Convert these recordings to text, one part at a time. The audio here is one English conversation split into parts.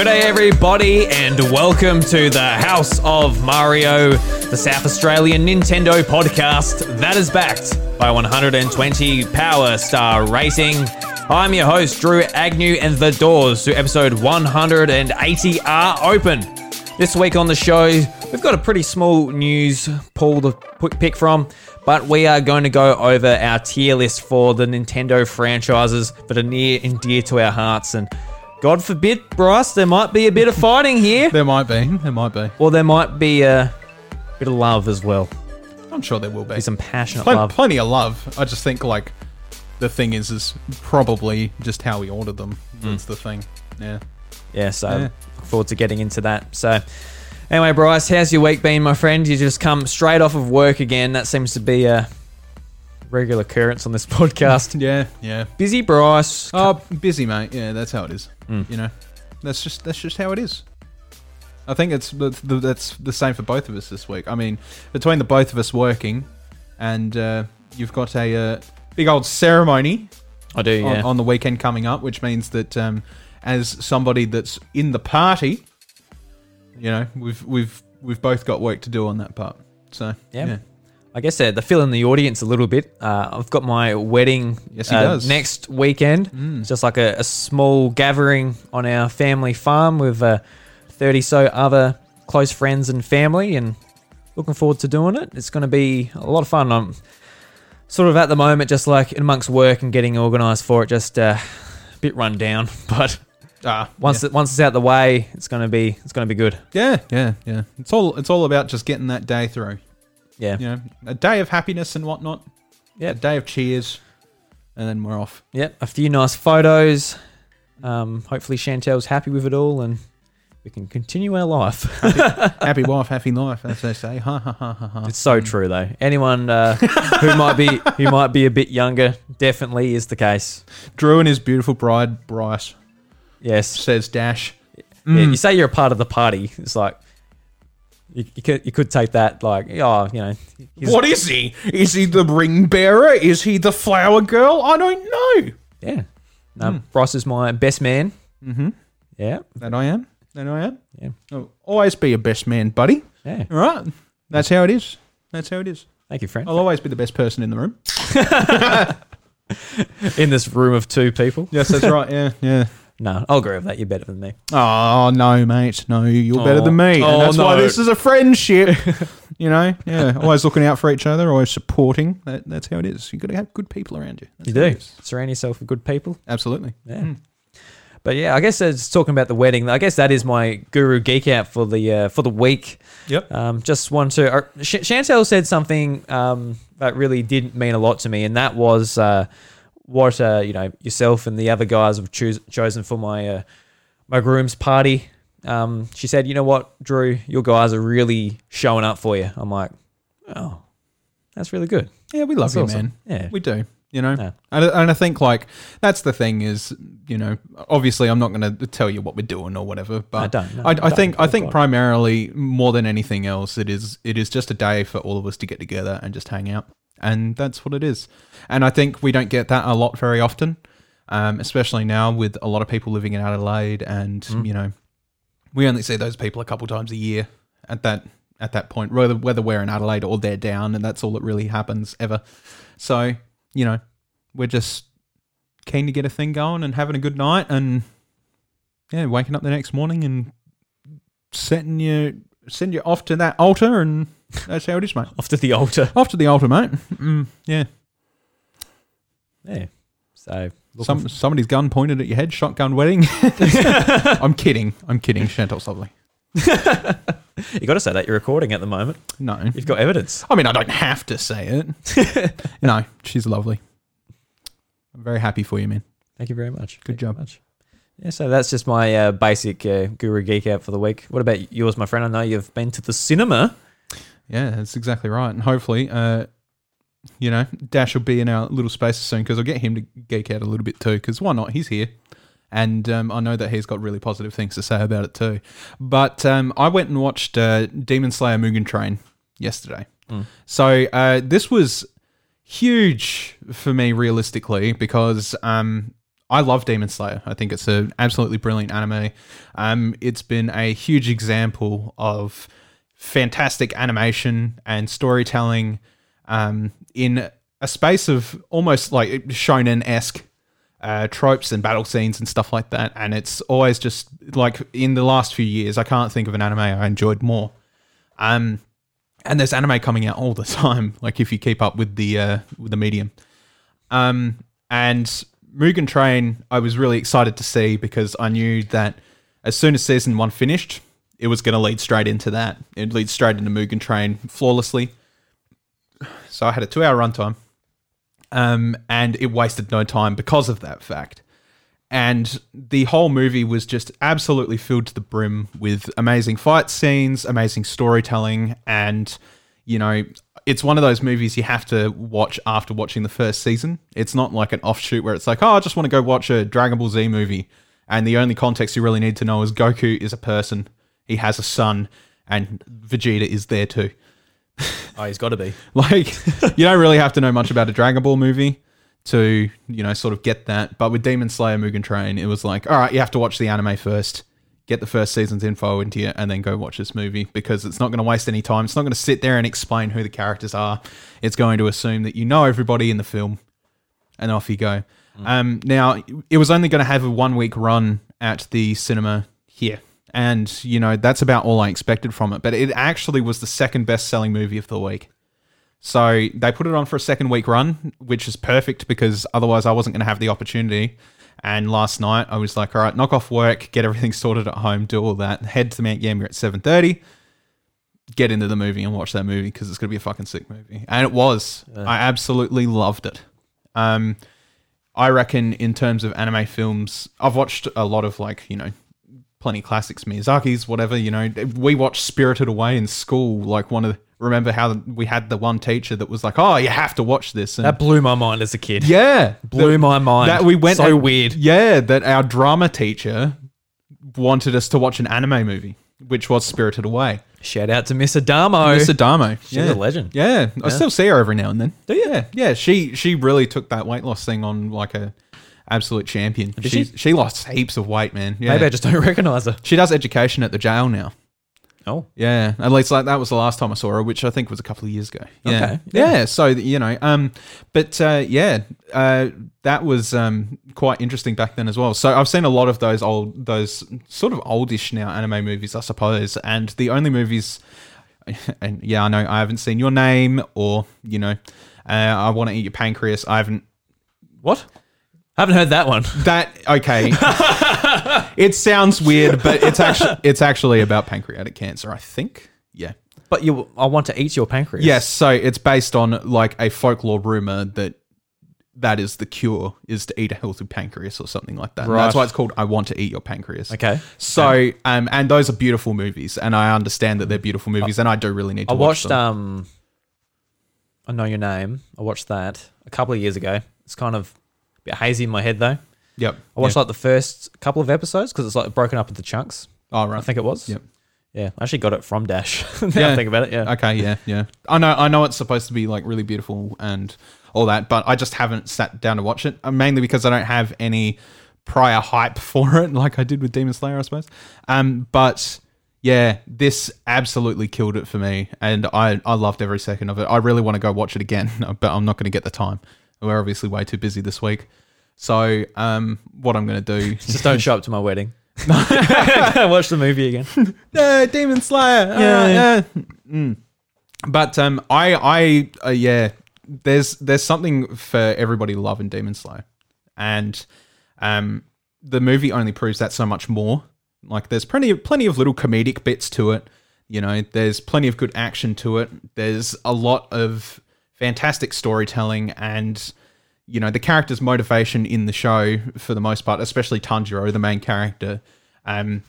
Good day, everybody, and welcome to the House of Mario, the South Australian Nintendo podcast that is backed by 120 Power Star rating. I'm your host, Drew Agnew, and the doors to episode 180 are open. This week on the show, we've got a pretty small news pool to pick from, but we are going to go over our tier list for the Nintendo franchises that are near and dear to our hearts. And God forbid, Bryce, there might be a bit of fighting here, There might be. There might be. or there might be a bit of love as well. I'm sure there will be. Be some passionate Plen- love. Plenty of love. I just think like the thing is is probably just how we ordered them. Hmm. That's the thing. Yeah. Yeah, so Yeah. look forward to getting into that. So, anyway, Bryce, how's your week been, my friend? You just come straight off of work again. That seems to be a regular occurrence on this podcast. Yeah. Yeah. Busy, Bryce. Oh, busy, mate. Yeah, that's how it is. Mm. You know, that's just that's just how it is. I think it's that's the same for both of us this week. I mean, between the both of us working, and uh, you've got a uh, big old ceremony I do, on, yeah. on the weekend coming up, which means that um, as somebody that's in the party, you know, we've we've we've both got work to do on that part. So Yeah. yeah, I guess uh, to fill in the audience a little bit, uh, I've got my wedding Yes, he uh, does. next weekend. Mm. It's just like a, a small gathering on our family farm with uh, 30 so other close friends and family, and looking forward to doing it. It's going to be a lot of fun. I'm sort of at the moment just like in amongst work and getting organised for it, just uh, a bit run down. But ah, once it, once it's out the way, it's going to be it's going to be good. yeah, yeah, yeah. It's all it's all about just getting that day through. Yeah, You know, a day of happiness and whatnot. Yep. a day of cheers, and then we're off. Yep, a few nice photos. Um, hopefully Chantel's happy with it all, and we can continue our life. happy wife, happy life, as they say. Ha ha ha ha ha. it's so true, though. Anyone uh, who might be who might be a bit younger definitely is the case. Drew and his beautiful bride Bryce Yes, says Dash. Yeah, Mm. you say you're a part of the party. It's like you, you could you could take that like oh you know What is he? Is he the ring bearer? Is he the flower girl? I don't know. yeah. No, Bryce is my best man. Mm-hmm. Yeah, That I am. That I am. Yeah. I'll always be your best man, buddy. yeah. All right. That's how it is. That's how it is. Thank you, friend. I'll always be the best person in the room. In this room of two people. Yes, that's right. Yeah, yeah. No, I'll agree with that. You're better than me. Oh no, mate. No, you're better Oh. than me. Oh, and that's why no. this is a friendship. you know, yeah. Always looking out for each other. Always supporting. That, that's how it is. You've got to have good people around you. That's You how it do is. surround yourself with good people. Absolutely. Yeah. Mm. But yeah, I guess it's talking about the wedding. I guess that is my guru geek out for the uh, for the week. Yep. Um, just want to. Uh, Sh- Chantel said something um, that really didn't mean a lot to me, and that was uh, what uh, you know yourself and the other guys have choos- chosen for my uh, my groom's party. Um, she said, "You know what, Drew, your guys are really showing up for you." I'm like, "Oh, that's really good." Yeah, we love That's you, awesome. man. Yeah, We do. You know, Yeah. and, and I think like that's the thing is, you know, obviously I'm not going to tell you what we're doing or whatever, but I but don't. No, I, I don't. think I think God. primarily more than anything else, it is it is just a day for all of us to get together and just hang out, and that's what it is. And I think we don't get that a lot very often, um, especially now with a lot of people living in Adelaide, and Mm. you know, we only see those people a couple times a year at that at that point, whether whether we're in Adelaide or they're down, and that's all that really happens ever. So you know, we're just keen to get a thing going and having a good night and yeah, waking up the next morning and setting you send you off to that altar and that's how it is, mate. off to the altar. Off to the altar, mate. Mm, yeah. Yeah. So Some somebody's gun pointed at your head, shotgun wedding. I'm kidding. I'm kidding. Chantel's lovely. You got to say that you're recording at the moment. No. You've got evidence. I mean, I don't have to say it. no, she's lovely. I'm very happy for you, man. Thank you very much. Good Thank job. much. Yeah, so that's just my uh, basic uh, guru geek out for the week. What about yours, my friend? I know you've been to the cinema. Yeah, that's exactly right. And hopefully, uh, you know, Dash will be in our little space soon because I'll get him to geek out a little bit too. Because why not? He's here. And um, I know that he's got really positive things to say about it too. But um, I went and watched uh, Demon Slayer Mugen Train yesterday. Mm. So uh, this was huge for me realistically because um, I love Demon Slayer. I think it's an absolutely brilliant anime. Um, it's been a huge example of fantastic animation and storytelling um, in a space of almost like shonen esque uh, tropes and battle scenes and stuff like that. And it's always just like in the last few years, I can't think of an anime I enjoyed more. Um, and there's anime coming out all the time. Like if you keep up with the uh, with the medium. Um, and Mugen Train, I was really excited to see because I knew that as soon as season one finished, it was going to lead straight into that. It leads straight into Mugen Train flawlessly. So I had a two-hour runtime, um, and it wasted no time because of that fact. And the whole movie was just absolutely filled to the brim with amazing fight scenes, amazing storytelling, and you know, it's one of those movies you have to watch after watching the first season. It's not like an offshoot where it's like, oh, I just want to go watch a Dragon Ball Z movie, and the only context you really need to know is Goku is a person, he has a son, and Vegeta is there too. Oh, he's got to be. Like, you don't really have to know much about a Dragon Ball movie to, you know, sort of get that. But with Demon Slayer Mugen Train, it was like, all right, you have to watch the anime first, get the first season's info into you, and then go watch this movie because it's not going to waste any time. It's not going to sit there and explain who the characters are. It's going to assume that you know everybody in the film, and off you go. Um, now, it was only going to have a one week run at the cinema here. And, you know, that's about all I expected from it. But it actually was the second best selling movie of the week. So they put it on for a second week run, which is perfect because otherwise I wasn't going to have the opportunity. And last night I was like, all right, knock off work, get everything sorted at home, do all that, head to Mount Gambier at 7.30, get into the movie and watch that movie because it's going to be a fucking sick movie. And it was. I absolutely loved it. Um, I reckon in terms of anime films, I've watched a lot of like, you know, plenty of classics, Miyazaki's, whatever, you know. We watched Spirited Away in school, like one of the, remember how we had the one teacher that was like, "Oh, you have to watch this." And That blew my mind as a kid. yeah, blew that- my mind. That we went so and- weird. Yeah, that our drama teacher wanted us to watch an anime movie, which was Spirited Away. Shout out to Miss Adamo. Miss Adamo, She's yeah. a legend. Yeah, I still see her every now and then. Do you? Yeah, yeah. She she really took that weight loss thing on like a absolute champion. she, she? she lost heaps of weight, man. Yeah. Maybe I just don't recognize her. she does education at the jail now. Oh, Yeah, at least like that was the last time I saw her, which I think was a couple of years ago. Yeah, Okay, yeah. so you know, um, but uh, yeah, uh, that was um quite interesting back then as well. So I've seen a lot of those old, those sort of oldish now anime movies, I suppose, and the only movies, and yeah, I know I haven't seen Your Name or you know, uh, I want to eat your pancreas. I haven't what? I haven't heard that one. that okay. it sounds weird, but it's actually it's actually about pancreatic cancer, I think. Yeah. But you, I want to eat your pancreas. Yes, so it's based on like a folklore rumor that that is the cure is to eat a healthy pancreas or something like that. And Right. That's why it's called I Want to Eat Your Pancreas. Okay. So, um, and those are beautiful movies, and I understand that they're beautiful movies, and I do really need to I watch watched them. um I know your name. I watched that a couple of years ago. It's kind of bit hazy in my head though. yep. I watched Yeah. like the first couple of episodes because it's like broken up into chunks. Oh right. I think it was. Yep. Yeah, I actually got it from Dash. now Yeah. I think about it. Yeah. Okay. Yeah. Yeah. I know. I know it's supposed to be like really beautiful and all that, but I just haven't sat down to watch it. uh, Mainly because I don't have any prior hype for it, like I did with Demon Slayer, I suppose. Um, but yeah, this absolutely killed it for me, and I I loved every second of it. I really want to go watch it again, but I'm not going to get the time. We're obviously way too busy this week. So, um, what I'm going to do? Just don't show up to my wedding. Watch the movie again. no, Demon Slayer. Yeah. Yeah, yeah. Mm. But um, I, I, uh, yeah, there's there's something for everybody to love in Demon Slayer, and um, the movie only proves that so much more. Like, there's plenty of plenty of little comedic bits to it. You know, there's plenty of good action to it. There's a lot of fantastic storytelling and you know the character's motivation in the show for the most part, especially Tanjiro, the main character. Um,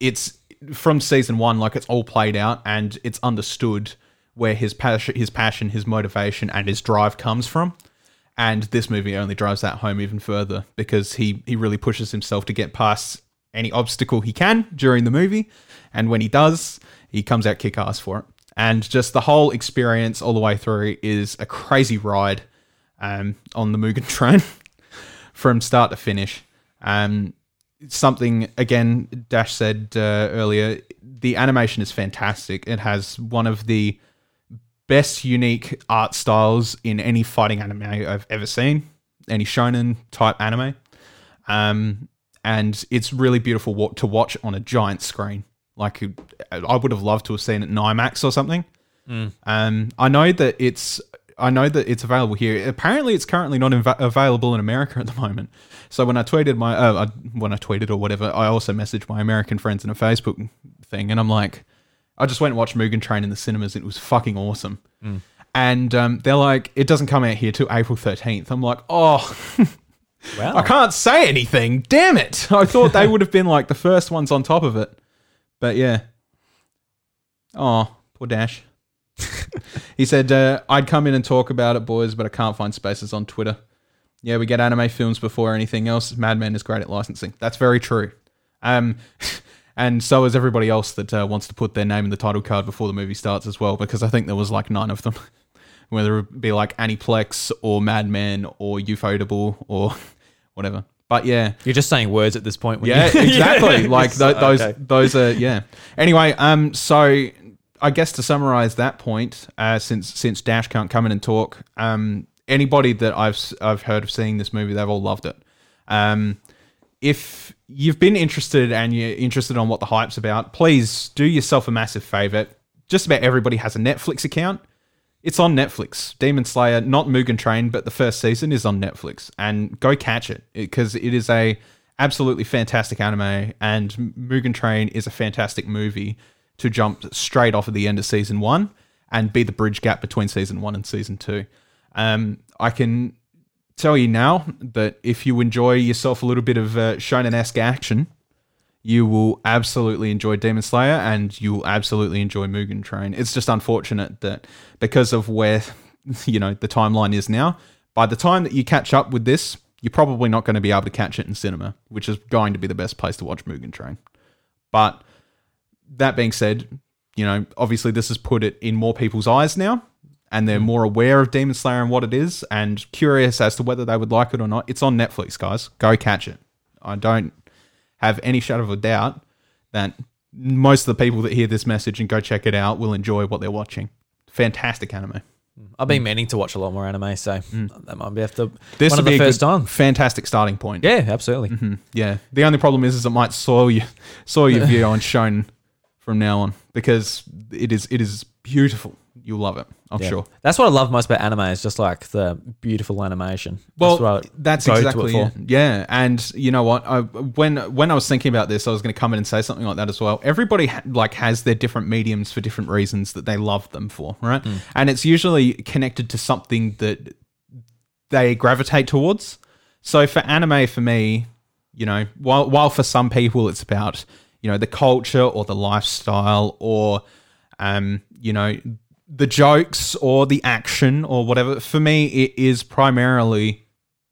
it's from season one, like it's all played out and it's understood where his passion, his passion, his motivation, and his drive comes from. And this movie only drives that home even further because he he really pushes himself to get past any obstacle he can during the movie, and when he does, he comes out kick ass for it. And just the whole experience all the way through is a crazy ride um, on the Mugen train. from start to finish. Um, something again, Dash said uh, earlier. The animation is fantastic. It has one of the best unique art styles in any fighting anime I've ever seen, any shonen type anime. Um, and it's really beautiful to watch on a giant screen. Like I would have loved to have seen it in IMAX or something. Um, I know that it's I know that it's available here. Apparently, it's currently not inv- available in America at the moment. So when I tweeted my uh, I, when I tweeted or whatever, I also messaged my American friends in a Facebook thing, and I'm like, I just went and watched Mugen Train in the cinemas. It was fucking awesome. And um, they're like, it doesn't come out here till April 13th. I'm like, oh, Wow. I can't say anything. Damn it! I thought they would have been like the first ones on top of it, but yeah. Oh, poor Dash. he said, uh, "I'd come in and talk about it, boys, but I can't find spaces on Twitter." Yeah, we get anime films before anything else. Madman is great at licensing. That's very true. Um, and so is everybody else that uh, wants to put their name in the title card before the movie starts as well, because I think there was like nine of them. Whether it be like Aniplex or Madman or Ufotable or whatever. But yeah, You're just saying words at this point. yeah, you- exactly. like th- those, Okay. those are yeah. Anyway, um, so I guess to summarize that point, uh, since since Dash can't come in and talk, um, anybody that I've I've heard of seeing this movie, they've all loved it. Um, if you've been interested and you're interested on what the hype's about, please do yourself a massive favor. Just about everybody has a Netflix account. It's on Netflix. Demon Slayer, not Mugen Train, but the first season is on Netflix, and go catch it because it is a absolutely fantastic anime, and Mugen Train is a fantastic movie to jump straight off at the end of season one and be the bridge gap between season one and season two. Um, I can tell you now that if you enjoy yourself a little bit of uh, shonen esque action, you will absolutely enjoy Demon Slayer and you will absolutely enjoy Mugen Train. It's just unfortunate that because of where you know the timeline is now, by the time that you catch up with this, you're probably not going to be able to catch it in cinema, which is going to be the best place to watch Mugen Train. But that being said, you know, obviously this has put it in more people's eyes now, and they're more aware of Demon Slayer and what it is, and curious as to whether they would like it or not. It's on Netflix, guys. Go catch it. I don't have any shadow of a doubt that most of the people that hear this message and go check it out will enjoy what they're watching. Fantastic anime. I've been meaning to watch a lot more anime, so that might be after This one of be the a first time. fantastic starting point. Yeah, absolutely. Hmm, yeah. The only problem is, is it might soil you, soil your view on shonen from now on because it is it is beautiful. You'll love it. I'm Yeah. sure. That's what I love most about anime is just like the beautiful animation. Well, that's what I that's go to exactly it. Yeah, and you know what? I, when when I was thinking about this, I was going to come in and say something like that as well. Everybody ha- like has their different mediums for different reasons that they love them for, right? Mm. And it's usually connected to something that they gravitate towards. So for anime, for me, you know, while while for some people it's about you know the culture or the lifestyle or um you know the jokes or the action or whatever. For me, it is primarily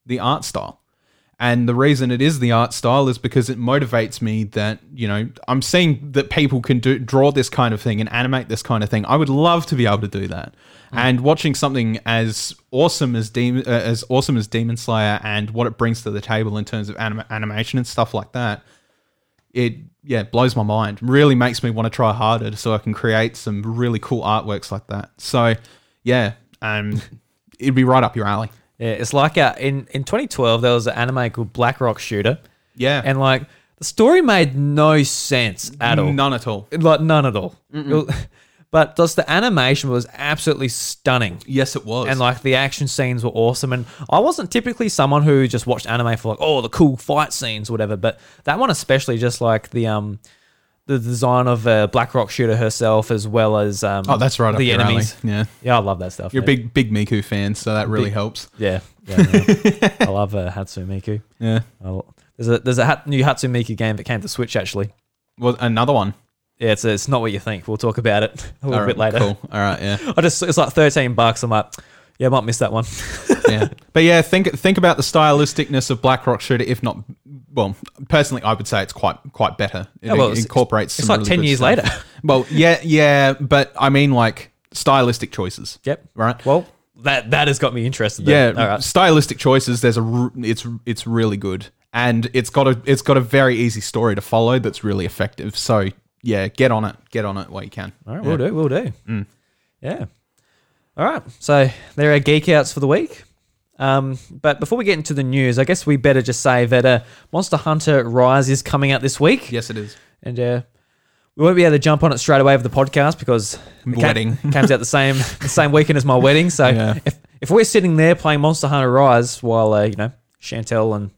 the art style. And the reason it is the art style is because it motivates me that, you know, I'm seeing that people can do draw this kind of thing and animate this kind of thing. I would love to be able to do that. And watching something as awesome as Demon uh, as awesome as Demon Slayer and what it brings to the table in terms of anim- animation and stuff like that, it yeah blows my mind. Really makes me want to try harder so I can create some really cool artworks like that. So yeah, um, it'd be right up your alley. Yeah, it's like uh, in in 2012 there was an anime called Black Rock Shooter, Yeah, and like the story made no sense at all. none at all. Like none at all. But just the animation was absolutely stunning. Yes, it was. And like the action scenes were awesome. And I wasn't typically someone who just watched anime for like, oh, the cool fight scenes, whatever. But that one especially, just like the um, the design of uh, Black Rock Shooter herself, as well as um, oh, that's right the enemies. alley. Yeah, Yeah, I love that stuff. you're a big big Miku fan, so that really Big- helps. Yeah, yeah, yeah. I love uh, Hatsune Miku. Yeah. I- There's a there's a hat, new Hatsune Miku game that came to Switch actually. Well, another one. Yeah, it's it's not what you think. We'll talk about it a little All bit right, later. Cool. All right. Yeah. I just it's like thirteen bucks. I'm like, yeah, I might miss that one. yeah. But yeah, think think about the stylisticness of Black Rock Shooter. If not, well, personally, I would say it's quite quite better. It Yeah, well, it's- incorporates. it's some like really 10 good years stuff. later. Well, yeah, yeah, but I mean like stylistic choices. Yep. Right. Well, that that has got me interested. Yeah, Then. All right. stylistic choices. There's a it's it's really good, and it's got a it's got a very easy story to follow that's really effective. So yeah, get on it, get on it while you can. All right, Yeah. we'll do. We'll do. Yeah. All right. So there are geek outs for the week. Um, but before we get into the news, I guess we better just say that uh, Monster Hunter Rise is coming out this week, Yes, it is. and uh, we won't be able to jump on it straight away with the podcast because it ca- Wedding. comes out the same the same weekend as my wedding. So Yeah. if if we're sitting there playing Monster Hunter Rise while uh, you know Chantel and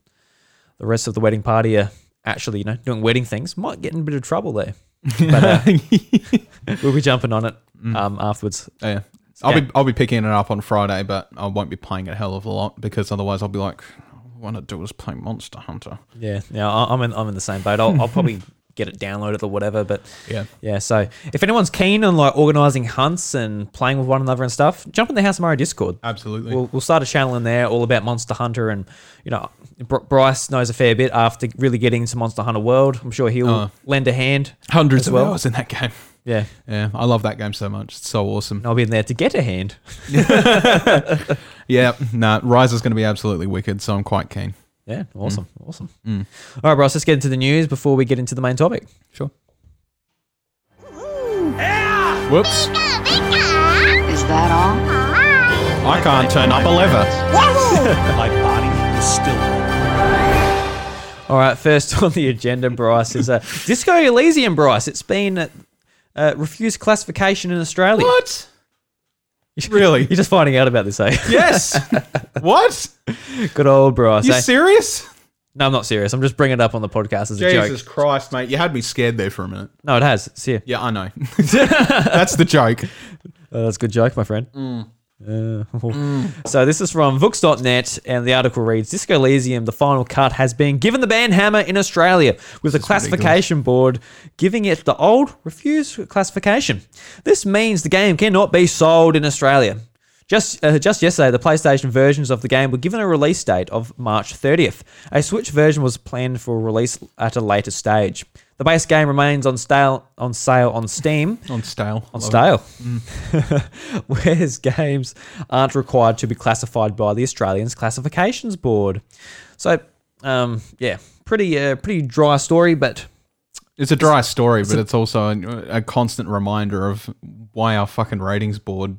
the rest of the wedding party are actually you know doing wedding things, might get in a bit of trouble there. But uh, we'll be jumping on it um, afterwards. Yeah. I'll be I'll be picking it up on Friday, but I won't be playing it a hell of a lot because otherwise I'll be like, all I want to do is play Monster Hunter. Yeah, yeah, I- I'm in. I'm in the same boat. I'll, I'll probably get it downloaded or whatever. But Yeah. yeah, so if anyone's keen on like organizing hunts and playing with one another and stuff, jump in the House of Mario Discord. Absolutely. We'll, we'll start a channel in there all about Monster Hunter, and you know, Br- Bryce knows a fair bit after really getting into Monster Hunter World. I'm sure he'll Uh. lend a hand. Hundreds as of well. hours in that game. Yeah, Yeah, I love that game so much. It's so awesome. I'll be in there to get a hand. Yeah, nah, Rise is going to be absolutely wicked, so I'm quite keen. Yeah, awesome, awesome. Mm. All right, Bryce, let's get into the news before we get into the main topic. Sure. Whoops. Is that all? I can't turn up a lever. My body is still. All right, first on the agenda, Bryce, is uh, Disco Elysium, Bryce. It's been uh, uh, refused classification in Australia. What? Really? You're just finding out about this, eh? Yes. what? Good old Bryce. You eh? serious? no, I'm not serious. I'm just bringing it up on the podcast as a Jesus joke. Christ, mate. You had me scared there for a minute. No, it has. It's here. Yeah, I know. That's the joke. Oh, that's a good joke, my friend. Uh, So this is from Vooks.net, and the article reads: Disco Elysium, the final cut, has been given the ban hammer in Australia, with the classification board giving it the old refused classification. This means the game cannot be sold in Australia. Just uh, just yesterday, the PlayStation versions of the game were given a release date of March 30th. A Switch version was planned for release at a later stage. The base game remains on stale on sale on Steam On stale. on stale. Whereas games aren't required to be classified by the Australians Classifications Board. So, um, yeah, pretty uh, pretty dry story, but It's a dry story, but it's also a, a constant reminder of why our fucking ratings board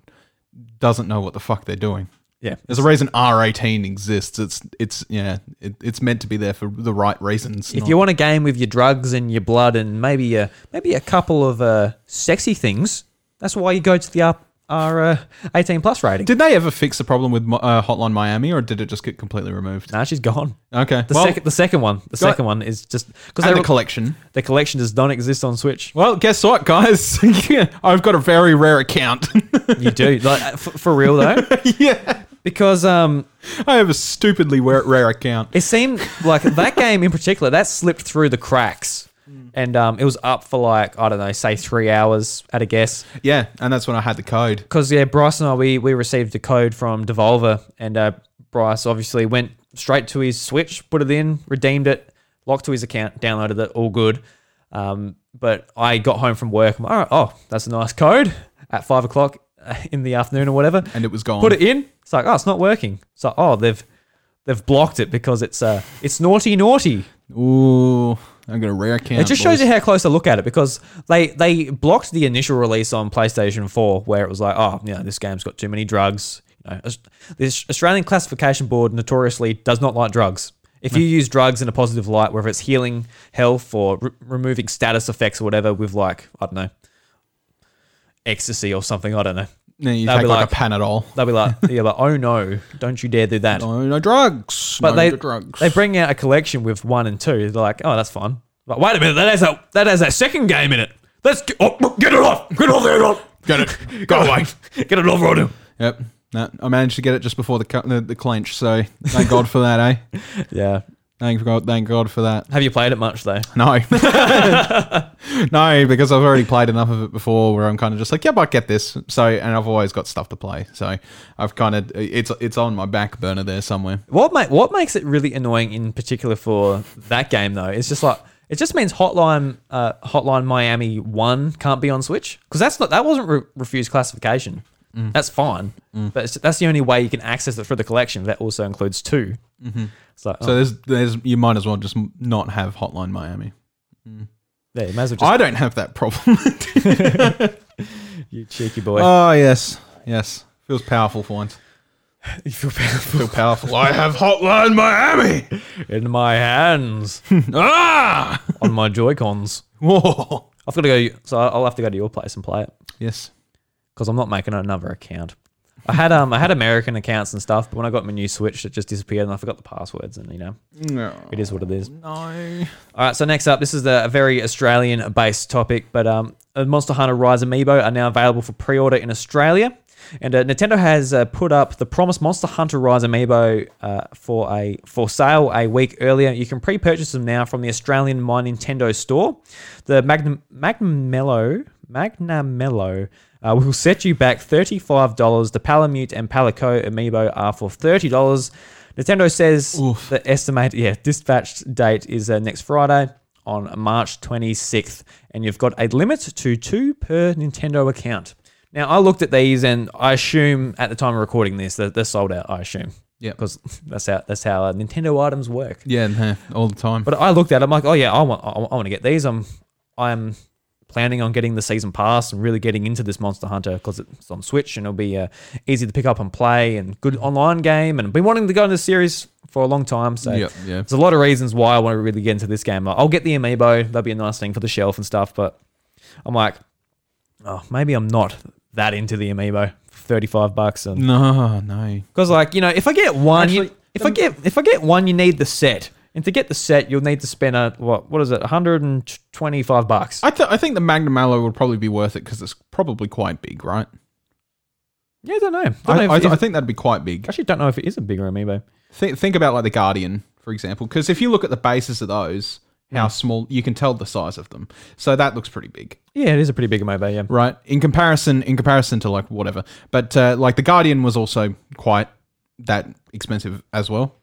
doesn't know what the fuck they're doing. Yeah, There's a reason R18 exists. It's it's yeah, it, it's meant to be there for the right reasons. if not- you want a game with your drugs and your blood and maybe a maybe a couple of uh, sexy things, that's why you go to the R, R uh, 18 plus rating. did they ever fix the problem with uh, Hotline Miami, or did it just get completely removed? Nah, she's gone. Okay, The well, second the second one, the second one is just because the, collection. the collection does not exist on Switch. Well, guess what, guys? I've got a very rare account. You do like uh, for, for real though, yeah, because um. I have a stupidly rare, rare account. It seemed like that game in particular that slipped through the cracks, and um, it was up for like I don't know, say three hours at a guess. Yeah, and that's when I had the code. Because yeah, Bryce and I we we received a code from Devolver, and uh, Bryce obviously went straight to his Switch, put it in, redeemed it, logged to his account, downloaded it, all good. Um, but I got home from work. I'm like, all right, oh, that's a nice code at five o'clock uh, in the afternoon or whatever. And it was gone. Put it in. It's like, oh, it's not working. It's like, oh, they've they've blocked it because it's uh it's naughty naughty. Ooh, I got a rare account. It just shows you how close to look at it because they they blocked the initial release on PlayStation 4 where it was like, oh, you know, this game's got too many drugs. You know, this Australian classification board notoriously does not like drugs. If you use drugs in a positive light, whether it's healing health or re- removing status effects or whatever, with like I don't know, ecstasy or something, I don't know. No, you They'll take be like, like- a Panadol. They'll be like, yeah, like, oh no, don't you dare do that. No, no drugs. But no they drugs. they bring out a collection with one and two. They're like, oh, that's fun. Like, wait a minute, that has a that has a second game in it. Let's get, oh, get it off. Get off there. Off. get it. Go away. Get it off, Rodham. Yep. No, I managed to get it just before the cu- the, the clench. So thank God for that, eh? Yeah. Thank God. Thank God for that. Have you played it much though? No, no, because I've already played enough of it before, where I'm kind of just like, yep, I get this. So, and I've always got stuff to play. So, I've kind of it's it's on my back burner there somewhere. What ma- what makes it really annoying in particular for that game though? It's just like it just means Hotline uh, Hotline Miami One can't be on Switch because that's not that wasn't re- refused classification. That's fine, but it's, that's the only way you can access it through the collection. That also includes 2 Mm-hmm. So, So there's there's you might as well just not have Hotline Miami. Yeah, you may as well just I don't have that problem. you cheeky boy. oh yes, yes, feels powerful for once. you feel powerful Feel powerful. I have Hotline Miami. in my hands ah, on my Joy Cons. whoa. I've got to go. So I'll have to go to your place and play it Yes. because I'm not making another account. I had um I had American accounts and stuff, but when I got my new Switch, it just disappeared and I forgot the passwords. And you know, No. it is what it is. No. All right, so next up, this is a very Australian-based topic, but um, uh, Monster Hunter Rise Amiibo are now available for pre-order in Australia, and uh, Nintendo has uh, put up the promised Monster Hunter Rise Amiibo uh, for a for sale a week earlier. You can pre-purchase them now from the Australian My Nintendo store. The Magnum Magnamalo Magnamalo. Uh, will set you back $35. The Palamute and Palico amiibo are for $30. Nintendo says Oof. the estimated yeah dispatched date is uh, next Friday on March 26th, and you've got a limit to two per Nintendo account. Now I looked at these, and I assume at the time of recording this that they're sold out. I assume, Yeah. because that's how that's how uh, Nintendo items work. Yeah, all the time. But I looked at, it, I'm like, oh yeah, I want I, I want to get these. I'm I'm planning on getting the season pass and really getting into this Monster Hunter because it's on Switch and it'll be uh, easy to pick up and play and good online game. And I've been wanting to go into the series for a long time, so Yep, yeah. there's a lot of reasons why I want to really get into this game. Like, I'll get the amiibo; that'll be a nice thing for the shelf and stuff. But I'm like, oh, maybe I'm not that into the amiibo. Thirty-five bucks, and no, no. because like you know, if I get one, you, Actually, if I get if I get one, you need the set, and to get the set, you'll need to spend a what what is it, 125 bucks. I, th- I think the Magnamalo would probably be worth it because it's probably quite big, right? yeah, I don't know. I, don't I, know if I, th- I think that'd be quite big. actually don't know if it is a bigger amiibo. Think, think about like the Guardian, for example, because if you look at the bases of those, how small you can tell the size of them. So that looks pretty big, Yeah, it is a pretty big amiibo. Yeah, right? In comparison, in comparison to like whatever, but uh, like the Guardian was also quite that expensive as well.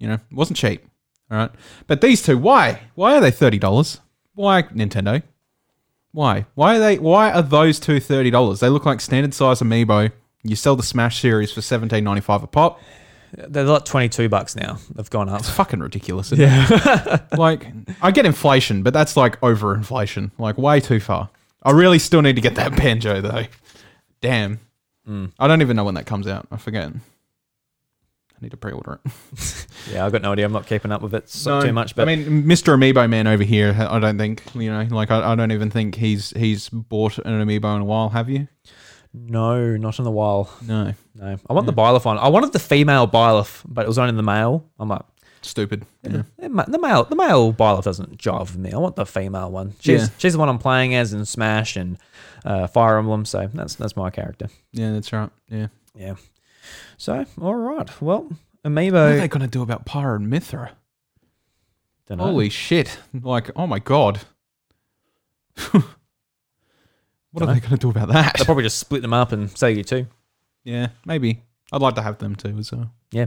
You know, it wasn't cheap. All right, but these two, why? Why are they thirty dollars? Why Nintendo? Why? Why are they? Why are those two thirty dollars? They look like standard size amiibo. You sell the Smash series for seventeen ninety five a pop. they're like 22 bucks now. They've gone up. It's fucking ridiculous. Yeah. Like, I get inflation, but that's like over inflation. Like, way too far. I really still need to get that banjo, though. Damn. Hmm. I don't even know when that comes out. I forget. I need to pre order it. Yeah, I've got no idea. I'm not keeping up with it so, too much. But I mean, Mr. Amiibo Man over here, I don't think, you know, like, I, I don't even think he's he's bought an Amiibo in a while, have you? no, not in a while. No. No, I want the Byleth one. I wanted the female Byleth, but it was only the male. I'm like, Stupid. Yeah. The the male, the male Byleth doesn't jive with me. I want the female one. She's Yeah. she's the one I'm playing as in Smash and uh, Fire Emblem. So that's that's my character. Yeah, that's right. Yeah. Yeah. So all right. Well, Amiibo. What are they going to do about Pyra and Mythra? Dunno. Holy shit. Like, oh my god. what are they going to do about that? They'll probably just split them up and sell you two. Yeah, maybe. I'd like to have them too as well. Yeah.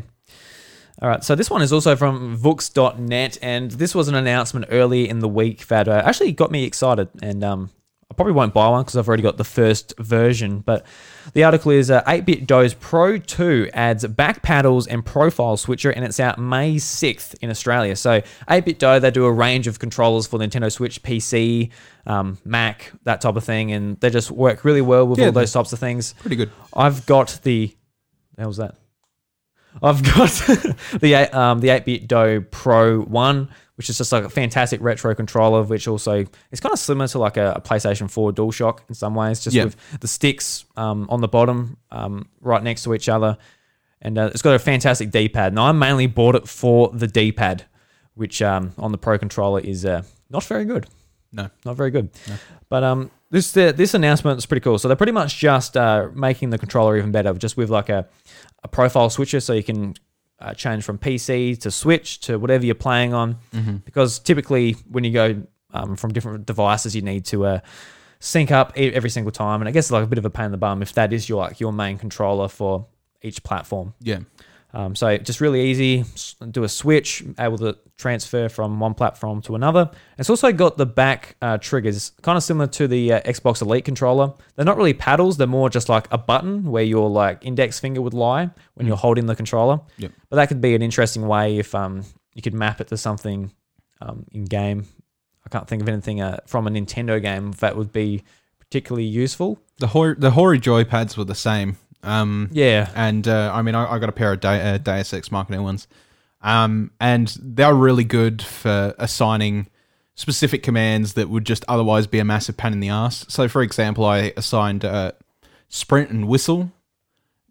All right. So this one is also from Vooks.net, and this was an announcement early in the week that uh, actually got me excited. And um, I probably won't buy one because I've already got the first version. But the article is uh, 8BitDo's Pro 2 adds back paddles and profile switcher, and it's out May 6th in Australia. So 8BitDo, they do a range of controllers for Nintendo Switch, PC, um, Mac, that type of thing, and they just work really well with Yeah, all those types of things. Pretty good. I've got the. The hell's that? I've got the um, the 8BitDo Pro One, which is just like a fantastic retro controller, which also is kind of similar to like a, a PlayStation 4 DualShock in some ways, just Yeah. with the sticks um, on the bottom, um, right next to each other, and uh, it's got a fantastic D-pad. Now I mainly bought it for the D-pad, which um, on the Pro controller is uh, not very good No. not very good. But um, this uh, this announcement is pretty cool. So they're pretty much just uh, making the controller even better, just with like a, a profile switcher, so you can uh, change from PC to Switch to whatever you're playing on. Because typically, when you go um, from different devices, you need to uh, sync up every single time, and I guess it's like a bit of a pain in the bum if that is your like your main controller for each platform. Yeah. Um, so just really easy. Do a switch, able to transfer from one platform to another. It's also got the back uh, triggers, kind of similar to the uh, Xbox Elite controller. They're not really paddles; they're more just like a button where your like index finger would lie when you're holding the controller. Yep. But that could be an interesting way if um, you could map it to something um, in game. I can't think of anything uh, from a Nintendo game that would be particularly useful. The Hori, the Hori joypads were the same. Um, Yeah, and uh, I mean, I, I got a pair of da- uh, Deus Ex Machina ones, um, and they're really good for assigning specific commands that would just otherwise be a massive pain in the ass. So, for example, I assigned uh, sprint and whistle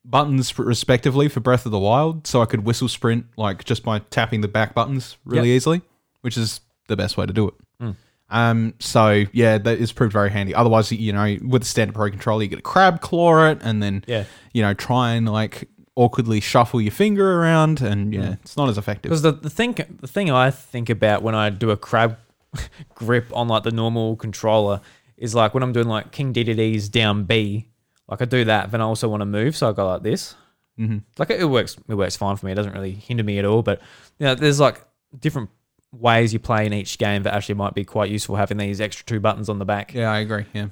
buttons respectively for Breath of the Wild, so I could whistle sprint like just by tapping the back buttons really Yep. easily, which is the best way to do it. Mm. Um, so yeah, that is proved very handy. Otherwise, you know, with the standard pro controller, you get a crab claw it, and then yeah. you know, try and like awkwardly shuffle your finger around, and yeah, it's not as effective. Because the, the thing the thing I think about when I do a crab grip on like the normal controller is like when I'm doing like King Dedede's down B, like I do that, then I also want to move, so I go like this. Mm-hmm. Like it works, it works fine for me. It doesn't really hinder me at all. But you know, there's like different ways you play in each game that actually might be quite useful having these extra two buttons on the back. Yeah, I agree. Yeah,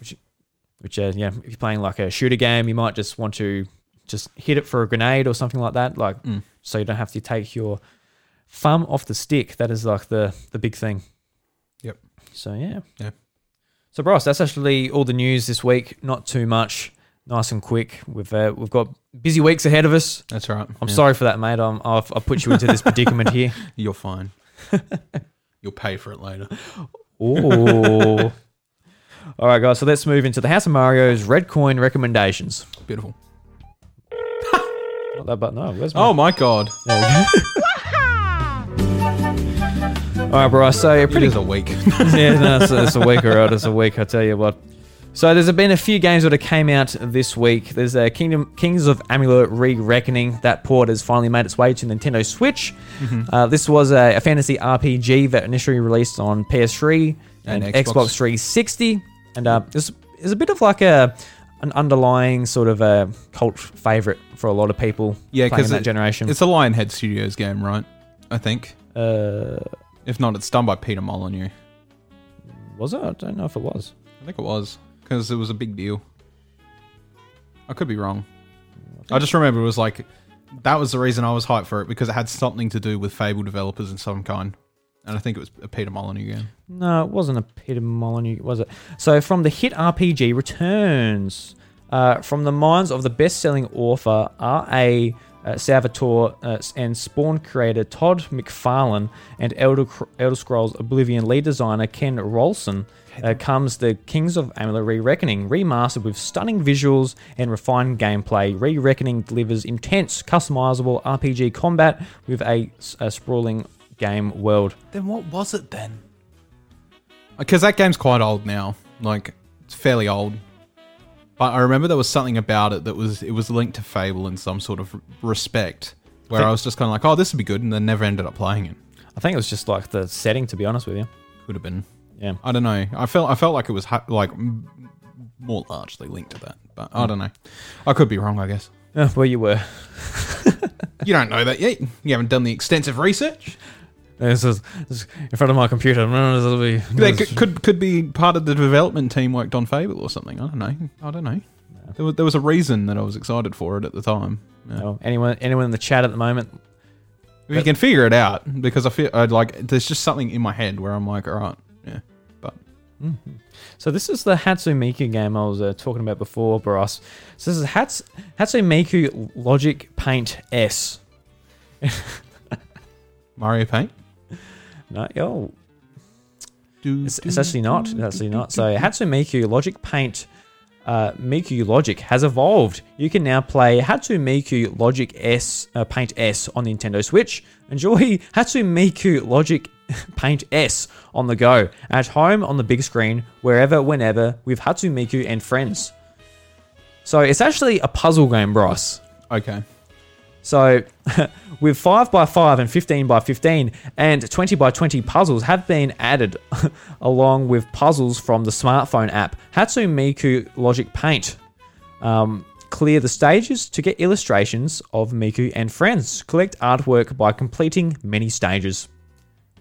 Which uh, yeah, if you're playing like a shooter game, you might just want to just hit it for a grenade or something like that. Like Mm. so you don't have to take your thumb off the stick. That is like the the big thing. Yep. So yeah. Yeah. So Bryce, that's actually all the news this week. Not too much. Nice and quick. We've uh, we've got busy weeks ahead of us. that's right. I'm Yeah. sorry for that, mate. I'm, I've I've put you into this predicament here. You're fine. You'll pay for it later. Ooh. All right, guys. So let's move into the House of Mario's red coin recommendations. Beautiful. Not that button. No, where's my? Oh my god, There we go. All right, Bryce. So it pretty is a week. yeah, no, it's, it's a week, all right. It's a week, I tell you what. So there's been a few games that have came out this week. There's a Kingdom Kings of Amalur Re-Reckoning. That port has finally made its way to Nintendo Switch. Uh, this was a, a fantasy RPG that initially released on PS3 and, And Xbox. Xbox. 360, and uh, this is a bit of like a an underlying sort of a cult favorite for a lot of people. Yeah, playing 'cause that it- generation. it's a Lionhead Studios game, right? I think. uh, If not, it's done by Peter Molyneux. was it? I don't know if it was. I think it was because it was a big deal. I could be wrong. I just remember it was like that was the reason I was hyped for it because it had something to do with Fable developers in some kind, and I think it was a Peter Molyneux game. No, it wasn't a Peter Molyneux, was it? So, from the hit RPG returns uh, from the minds of the best-selling author R.A. Uh, Salvatore uh, and Spawn creator Todd McFarlane and Elder, Elder Scrolls Oblivion lead designer Ken Rolston uh, comes the Kings of Amalur Re-Reckoning, remastered with stunning visuals and refined gameplay. Re-Reckoning delivers intense, customizable RPG combat with a, a sprawling game world. Then what was it then? Because that game's quite old now. Like it's fairly old. But I remember there was something about it that was it was linked to Fable in some sort of respect, where I was just kind of like, oh, this would be good, and then never ended up playing it. I think it was just like the setting, to be honest with you. Could have been. Yeah. I don't know. I felt I felt like it was ha- like m- more largely linked to that, but I don't know. I could be wrong. I guess Uh, where you were. you don't know that yet. You haven't done the extensive research. This is, this is in front of my computer. Will be- They could, could could be part of the development team worked on Fable or something. I don't know. I don't know. There was, there was a reason that I was excited for it at the time. Yeah. No, anyone, anyone in the chat at the moment? If you can figure it out, because I feel I'd like there's just something in my head where I'm like, all right, yeah, but So this is the Hatsune Miku game I was uh, talking about before, Bros. So this is Hats, Hatsune Miku Logic Paint S. Mario Paint. No, yo, Do, it's, it's actually not. It's actually not. So Hatsune Miku Logic Paint uh, Miku Logic has evolved. You can now play Hatsune Miku Logic S uh, Paint S on Nintendo Switch. Enjoy Hatsune Miku Logic Paint S on the go, at home, on the big screen, wherever, whenever, with Hatsune Miku and friends. So it's actually a puzzle game, Bryce. okay. So, with 5x5 and 15x15 and 20x20 puzzles have been added along with puzzles from the smartphone app Hatsune Miku Logic Paint. Um, clear the stages to get illustrations of Miku and friends. Collect artwork by completing many stages.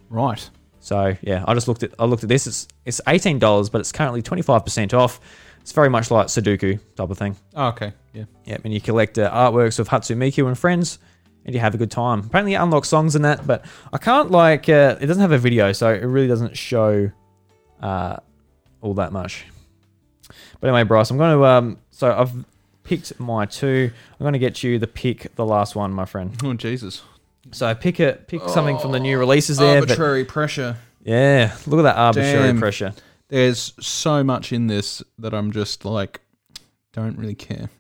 Right. So yeah, I just looked at I looked at this. It's it's eighteen dollars, but it's currently twenty five percent off. It's very much like Sudoku type of thing. Oh, okay. Yeah. Yep, and you collect uh, artworks of Hatsune Miku and friends, and you have a good time. Apparently, you unlock songs and that, but I can't like uh, it doesn't have a video, so it really doesn't show uh, all that much. But anyway, Bryce, I'm going to um, so I've picked my two. I'm going to get you the pick, the last one, my friend. Oh Jesus. So pick a pick something from the new releases there. but- Arbitrary pressure. yeah, look at that arbitrary Damn. pressure. There's so much in this that I'm just like, don't really care.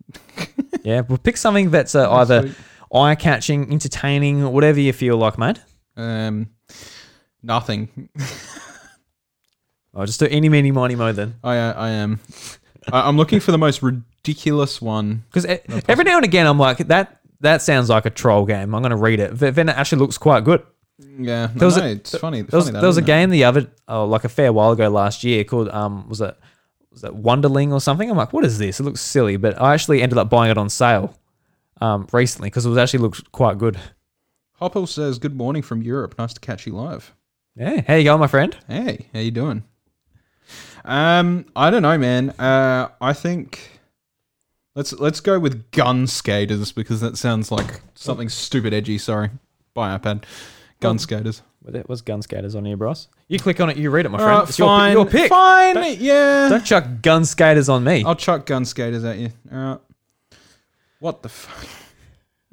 Yeah, well, pick something that's uh, either eye catching, entertaining, whatever you feel like, mate. Um, nothing. I'll just do any, meeny, miny, mo then. I I am. I, I'm looking for the most ridiculous one. Because every now and again, I'm like, that that sounds like a troll game. I'm going to read it. But then it actually looks quite good. Yeah, There was no, a- it's funny. There was, funny that, there was a isn't it? game the other, oh, like a fair while ago last year called, um, was it, was it Wonderling or something? I'm like, what is this? It looks silly, but I actually ended up buying it on sale um, recently because it was actually looked quite good. Hopple says, "Good morning from Europe. Nice to catch you live." Yeah, how you going, my friend? Hey, how you doing? Um, I don't know, man. Uh, I think let's let's go with gun skaters because that sounds like something stupid edgy. Sorry, bye iPad. Gun oh. skaters. Well, that was Gun Skaters on here, Bros. You click on it, you read it, my ah, friend. right, It's your, fine, your pick. fine. Don't- yeah, Don't chuck Gun Skaters on me. I'll chuck gun skaters at you. All right. What the fuck?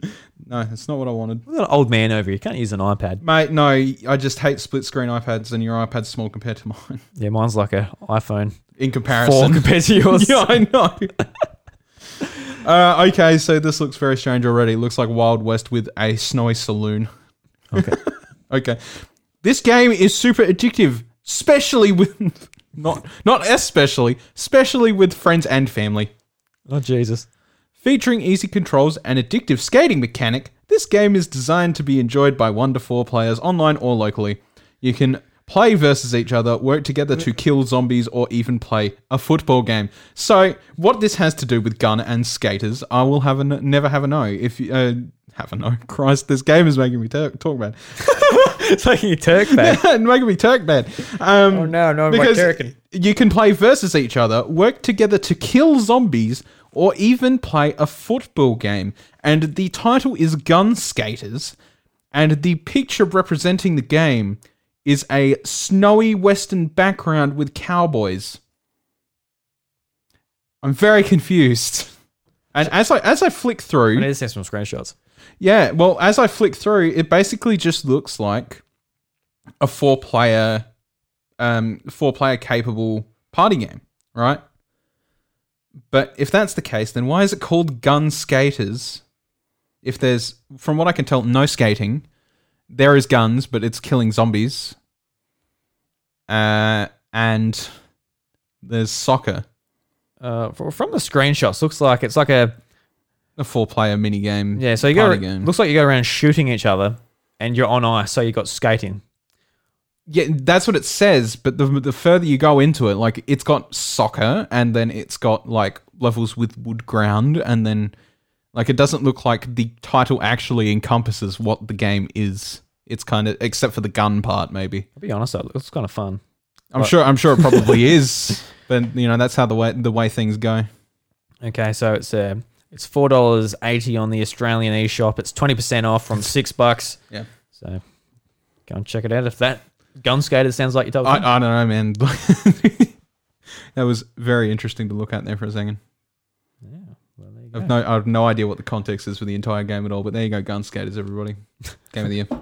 no, that's not what I wanted. We've got an old man over here. Can't use an iPad. Mate, no, I just hate split screen iPads, and your iPad's small compared to mine. Yeah, mine's like a iPhone In 4 comparison, compared to yours. yeah, I know. Uh, okay, so this looks very strange already. It looks like Wild West with a snowy saloon. Okay. Okay, this game is super addictive, especially with not not especially, especially with friends and family. Oh, Jesus. Featuring easy controls and addictive skating mechanic, this game is designed to be enjoyed by one to four players online or locally. You can play versus each other, work together to kill zombies, or even play a football game. So, what this has to do with gun and skaters, I will have a n- never have a no. If you uh, have a no, Christ, this game is making me tur- talk bad. It's making you Turk bag. and making me Turk bad. Um, Oh, no, no, because Turkin. you can play versus each other, work together to kill zombies, or even play a football game. And the title is Gun Skaters, and the picture representing the game is a snowy western background with cowboys. I'm very confused. And as I as I flick through, I need to see some screenshots. yeah, well, as I flick through, it basically just looks like a four player um four player capable party game, right? But if that's the case, then why is it called Gun Skaters? If there's from what I can tell, no skating. There is guns, but it's killing zombies. Uh and there's soccer. Uh, fr- from the screenshots, looks like it's like a A four player mini game. yeah. So you go game. looks like you go around shooting each other, and you're on ice. So you got skating. Yeah, that's what it says. But the the further you go into it, like it's got soccer, and then it's got like levels with wood ground, and then like it doesn't look like the title actually encompasses what the game is. It's kind of except for the gun part, maybe. I'll be honest, it looks kind of fun. I'm Right. sure. I'm sure it probably is. But you know, that's how the way the way things go. Okay, so it's uh, it's four dollars eighty on the Australian eShop. It's twenty percent off from six bucks. Yeah. So go and check it out. If that gun skater sounds like you're I, talking. I don't know, man. that was very interesting to look at there for a second. yeah. Well, there you I've no, I have no idea what the context is for the entire game at all. But there you go, gun skaters, everybody. Game of the year. Game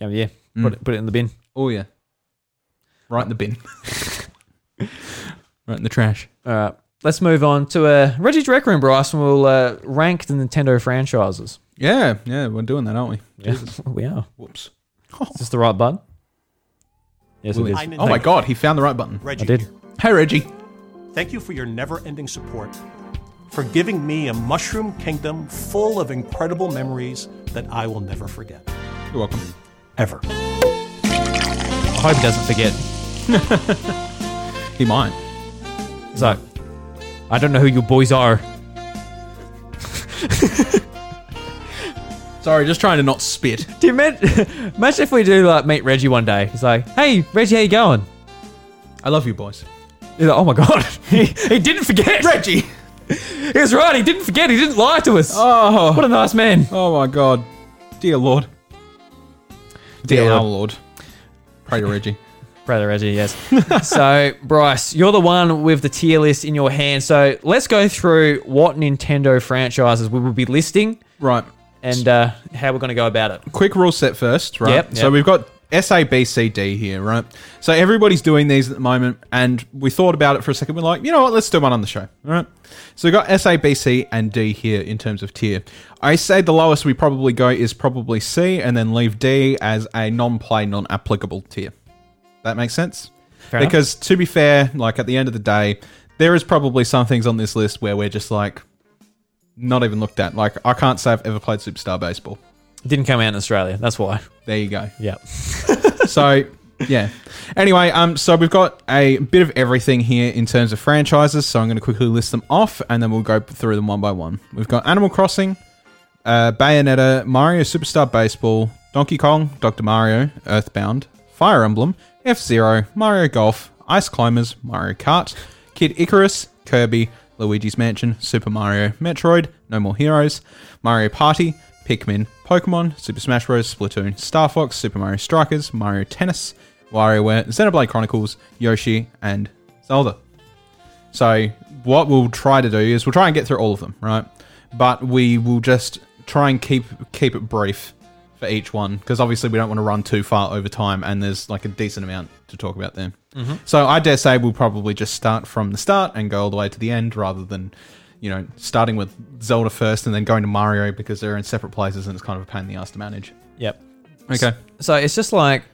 of the year. Mm. Put it put it in the bin. Oh yeah, right in the bin. right in the trash. All right. Let's move on to uh, Reggie's Rec Room, Bryce, and we'll uh, rank the Nintendo franchises. Yeah, yeah, we're doing that, aren't we? Yeah, we are. Whoops. Is this the right button? Yes, it Willie. Oh my god, he found the right button. Reggie I did. Hey Reggie. Thank you for your never-ending support, for giving me a mushroom kingdom full of incredible memories that I will never forget. You're welcome. Ever. I hope he doesn't forget. He might. So, I don't know who you boys are. Sorry, just trying to not spit. Do you imagine, imagine if we do like meet Reggie one day? He's like, "Hey, Reggie, how you going?" I love you, boys. He's like, "Oh my god, he, he didn't forget. Reggie. He was right. He didn't forget. He didn't lie to us. Oh, What a nice man." oh my God, dear Lord, dear, Dear our Lord. Lord. Pray to Reggie. Brother Reggie, yes. so, Bryce, you're the one with the tier list in your hand. So, let's go through what Nintendo franchises we will be listing Right. and uh, how we're going to go about it. quick rule set first, right? Yep, So yep. we've got S, A, B, C, D here, right? So everybody's doing these at the moment, and we thought about it for a second. We're like, you know what? Let's do one on the show, all right? So we've got S, A, B, C, and D here in terms of tier. I say the lowest we probably go is probably C, and then leave D as a non-play, non-applicable tier. That makes sense? Fair enough. because to be fair, like at the end of the day, there is probably some things on this list where we're just like not even looked at. Like I can't say I've ever played Superstar Baseball. Didn't come out in Australia. That's why. There you go. Yeah. So yeah. Anyway, um, so we've got a bit of everything here in terms of franchises. So I'm going to quickly list them off, and then we'll go through them one by one. We've got Animal Crossing, uh, Bayonetta, Mario Superstar Baseball, Donkey Kong, Dr. Mario, Earthbound, Fire Emblem, F Zero, Mario Golf, Ice Climbers, Mario Kart, Kid Icarus, Kirby, Luigi's Mansion, Super Mario, Metroid, No More Heroes, Mario Party, Pikmin, Pokemon, Super Smash Bros., Splatoon, Star Fox, Super Mario Strikers, Mario Tennis, WarioWare, Xenoblade Chronicles, Yoshi, and Zelda. So what we'll try to do is we'll try and get through all of them, right? But we will just try and keep keep it brief for each one because obviously we don't want to run too far over time, and there's like a decent amount to talk about there. Mm-hmm. So I dare say we'll probably just start from the start and go all the way to the end, rather than you know starting with Zelda first and then going to Mario because they're in separate places and it's kind of a pain in the ass to manage. Yep. Okay. So it's just like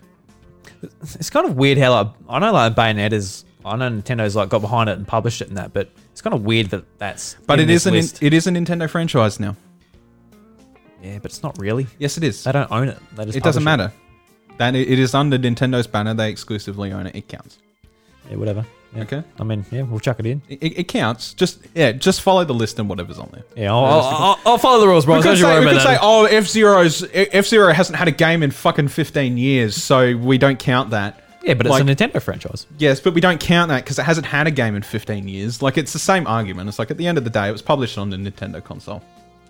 it's kind of weird how like I know like Bayonetta's I know Nintendo's like got behind it and published it and that, but it's kind of weird that that's But it is an it is a Nintendo franchise now. yeah, but it's not really. Yes, it is. They don't own it. They just It doesn't publish matter. That it it is under Nintendo's banner. They exclusively own it. It counts. Yeah, whatever. Yeah. Okay. I mean, yeah, we'll chuck it in. It, it counts. Just yeah, just follow the list and whatever's on there. Yeah, I'll, I'll, I'll, I'll follow the rules, bro. We Don't could you say, worry we about could say, that. oh, F Zero's F Zero hasn't had a game in fucking fifteen years, so we don't count that. yeah, but it's like- a Nintendo franchise. Yes, but we don't count that because it hasn't had a game in 15 years. Like, it's the same argument. It's like at the end of the day, it was published on the Nintendo console.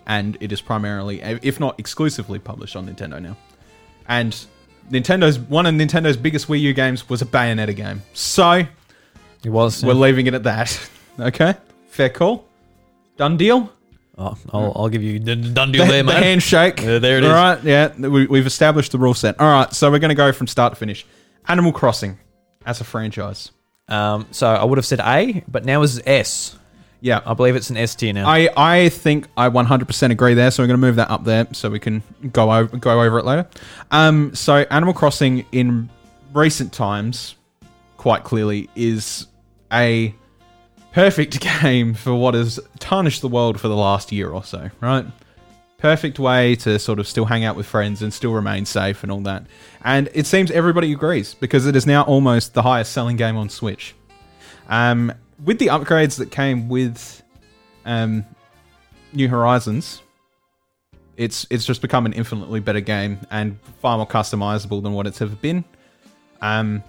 And it is primarily, eh, if not exclusively, published on Nintendo now. And Nintendo's one of Nintendo's biggest Wii U games was a Bayonetta game. So, It was. we're leaving it at that. okay? Fair call. Done deal? oh, I'll, I'll give you the done deal The, there, the man. handshake. Yeah, there it All is. right, yeah, we, we've established the rule set. All right, so we're going to go from start to finish. Animal Crossing as a franchise. Um, so I would have said A, but now is S. Yeah, I believe it's an S tier now. I, I think I 100% agree there, so we're going to move that up there so we can go over go over it later. Um, so Animal Crossing in recent times, quite clearly, is a perfect game for what has tarnished the world for the last year or so, right? Perfect way to sort of still hang out with friends and still remain safe and all that. And it seems everybody agrees because it is now almost the highest selling game on Switch. Um, with the upgrades that came with um, New Horizons, it's it's just become an infinitely better game and far more customizable than what it's ever been. Um,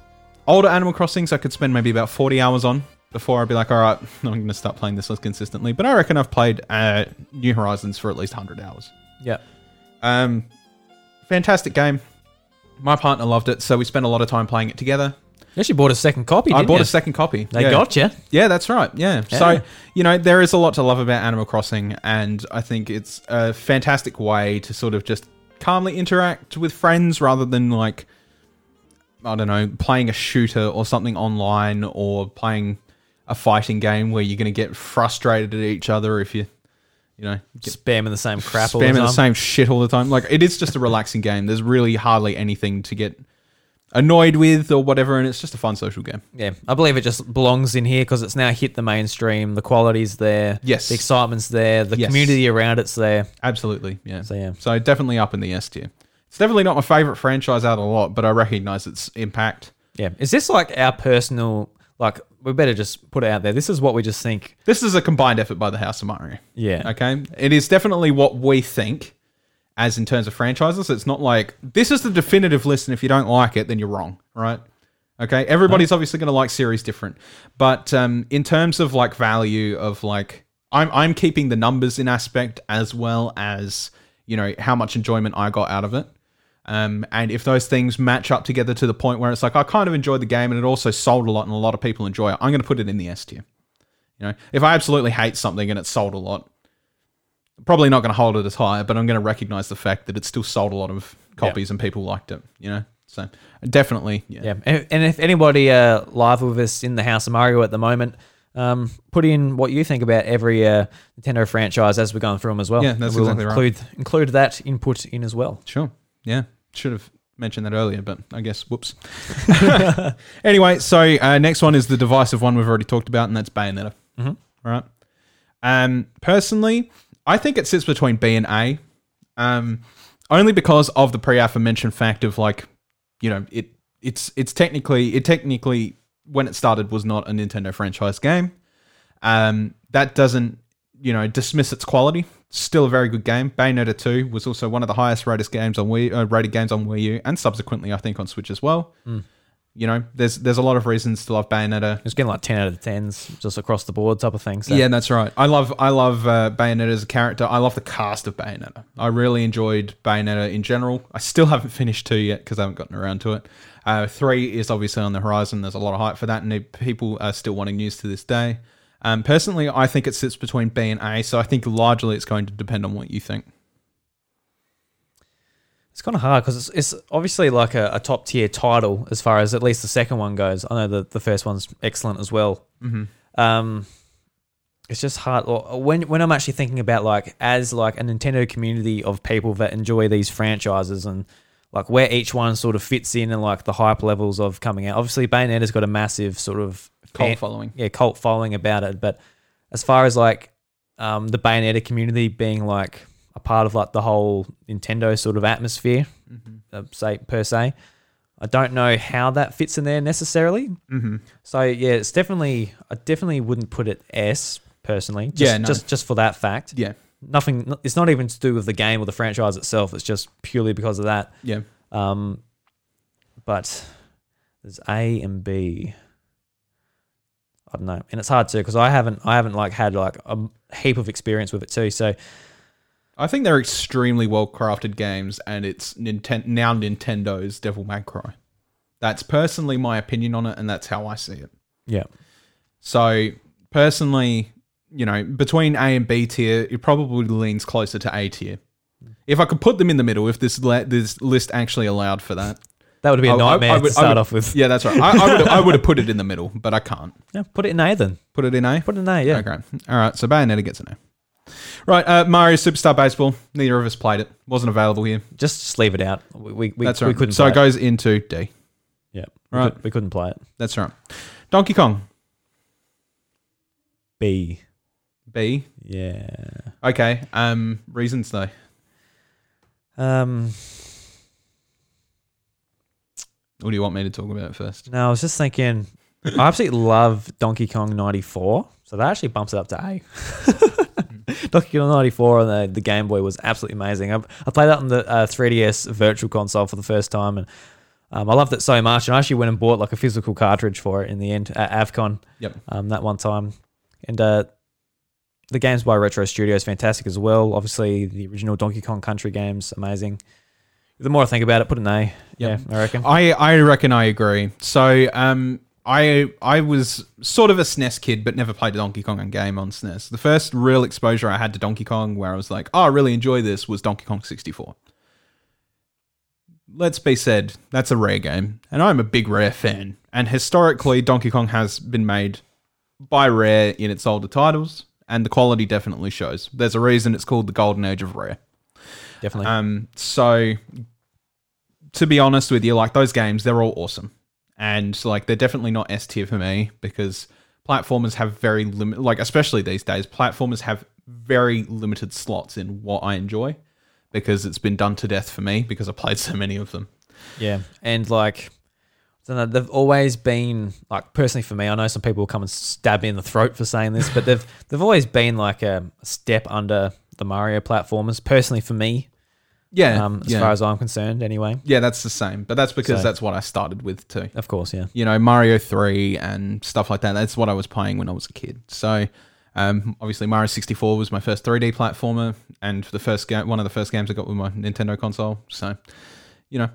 older Animal Crossings, I could spend maybe about forty hours on before I'd be like, all right, I'm going to start playing this less consistently. But I reckon I've played uh, New Horizons for at least hundred hours. yeah. Um, fantastic game. My partner loved it, so we spent a lot of time playing it together. You actually bought a second copy. I bought you? a second copy. They Yeah. got you. Yeah, that's right. Yeah. Yeah. So, you know, there is a lot to love about Animal Crossing, and I think it's a fantastic way to sort of just calmly interact with friends rather than like, I don't know, playing a shooter or something online or playing a fighting game where you're going to get frustrated at each other if you, you know, Spamming the same crap all the spamming time. the same shit all the time. Like, it is just a relaxing game. There's really hardly anything to get annoyed with or whatever, and it's just a fun social game. Yeah, I believe it just belongs in here because it's now hit the mainstream. The quality's there. Yes. The excitement's there. The Yes. community around it's there. Absolutely, yeah. So, yeah. So definitely up in the S tier. It's definitely not my favorite franchise out of a lot, but I recognize its impact. Yeah. Is this like our personal, like, we better just put it out there. This is what we just think. This is a combined effort by the House of Mario. Yeah. Okay. It is definitely what we think as in terms of franchises. It's not like this is the definitive list, and if you don't like it, then you're wrong, right? Okay. Everybody's obviously going to like series different, but um, in terms of like value of like, I'm I'm keeping the numbers in aspect as well as you know how much enjoyment I got out of it. Um, and if those things match up together to the point where it's like I kind of enjoyed the game and it also sold a lot and a lot of people enjoy it, I'm going to put it in the S tier. You know, if I absolutely hate something and it sold a lot, probably not going to hold it as high, but I'm going to recognize the fact that it still sold a lot of copies and people liked it. You know, so definitely, yeah. Yeah. And, and if anybody uh, live with us in the House of Mario at the moment, um, put in what you think about every uh, Nintendo franchise as we're going through them as well. Yeah, that's we'll exactly right. include, Include that input in as well. Sure. Yeah. Should have mentioned that earlier, but I guess whoops. anyway, so uh, next one is the divisive one we've already talked about, and that's Bayonetta. Mm-hmm. Right. Um, personally, I think it sits between B and A, um, only because of the pre-aforementioned fact of like, you know, it it's it's technically it technically when it started was not a Nintendo franchise game. Um, that doesn't you know dismiss its quality. Still a very good game. Bayonetta 2 was also one of the highest rated games on Wii, uh, rated games on Wii U, and subsequently I think on Switch as well. You know, there's there's a lot of reasons to love Bayonetta. It's getting like 10 out of the 10s just across the board type of thing. So. Yeah, that's right. I love I love uh, Bayonetta as a character. I love the cast of Bayonetta. I really enjoyed Bayonetta in general. I still haven't finished two yet because I haven't gotten around to it. Uh, three is obviously on the horizon. There's a lot of hype for that, and people are still wanting news to this day. Um, personally, I think it sits between B and A, so I think largely it's going to depend on what you think. It's kind of hard because it's, it's obviously like a, a top tier title as far as at least the second one goes. I know the, the first one's excellent as well. Mhm. Um, it's just hard when when I'm actually thinking about like as like a Nintendo community of people that enjoy these franchises and like where each one sort of fits in and like the hype levels of coming out. Obviously, Bayonetta's got a massive sort of Cult fan- following. yeah, cult following about it. But as far as like um, the Bayonetta community being like a part of like the whole Nintendo sort of atmosphere, uh, say per se, I don't know how that fits in there necessarily. Mm-hmm. So yeah, it's definitely I definitely wouldn't put it S personally. Just, Yeah, no. just just for that fact. Yeah, Nothing. It's not even to do with the game or the franchise itself. It's just purely because of that. yeah. Um, but there's A and B. I don't know, and it's hard too because I haven't I haven't like had like a heap of experience with it too. So I think they're extremely well crafted games, and it's Ninten- now Nintendo's Devil May Cry. That's personally my opinion on it, and that's how I see it. yeah, So personally, you know, between A and B tier, it probably leans closer to A tier. If I could put them in the middle, if this this list actually allowed for that, that would be a I- I- nightmare I would- to start would- off with. yeah, that's right. I, I would I would have put it in the middle, but I can't Yeah, put it in A then. put it in A. Put it in A. Yeah. Okay, all right. So Bayonetta gets an A. Right, uh, Mario Superstar Baseball. Neither of us played it. Wasn't available here. Just, just leave it out. We we, we, That's we couldn't. so play it goes into D. Yeah. We, Right. could, we couldn't play it. That's right. Donkey Kong B. B. Yeah. Okay. Um, reasons though. Um. What do you want me to talk about first? No, I was just thinking. I absolutely love Donkey Kong '94, so that actually bumps it up to A. Donkey Kong '94 on the, the Game Boy was absolutely amazing. I, I played that on the uh, 3DS Virtual Console for the first time, and um, I loved it so much. And I actually went and bought like a physical cartridge for it in the end at Avcon Yep. um, that one time. And uh, the games by Retro Studios fantastic as well. Obviously, the original Donkey Kong Country games amazing. The more I think about it, put an A. Yep. Yeah, I reckon. I I reckon I agree. So um, I I was sort of a SNES kid, but never played a Donkey Kong game on SNES. The first real exposure I had to Donkey Kong, where I was like, oh, I really enjoy this, was Donkey Kong 64. Let's be said, that's a rare game, and I'm a big Rare fan. And historically, Donkey Kong has been made by Rare in its older titles, and the quality definitely shows. There's a reason it's called the Golden Age of Rare. Definitely. Um, so to be honest with you, like those games, they're all awesome, and like they're definitely not S tier for me because platformers have very limit, like especially these days, platformers have very limited slots in what I enjoy because it's been done to death for me because I played so many of them. Yeah, and like So they've always been like personally for me. I know some people will come and stab me in the throat for saying this, but they've they've always been like a step under the Mario platformers. Personally, for me, Yeah, um, as yeah. far as I'm concerned, anyway. yeah, that's the same. But that's because So- that's what I started with too. Of course, yeah. you know, Mario 3 and stuff like that. That's what I was playing when I was a kid. So, um, obviously, Mario 64 was my first 3D platformer and the first game, one of the first games I got with my Nintendo console. So, you know,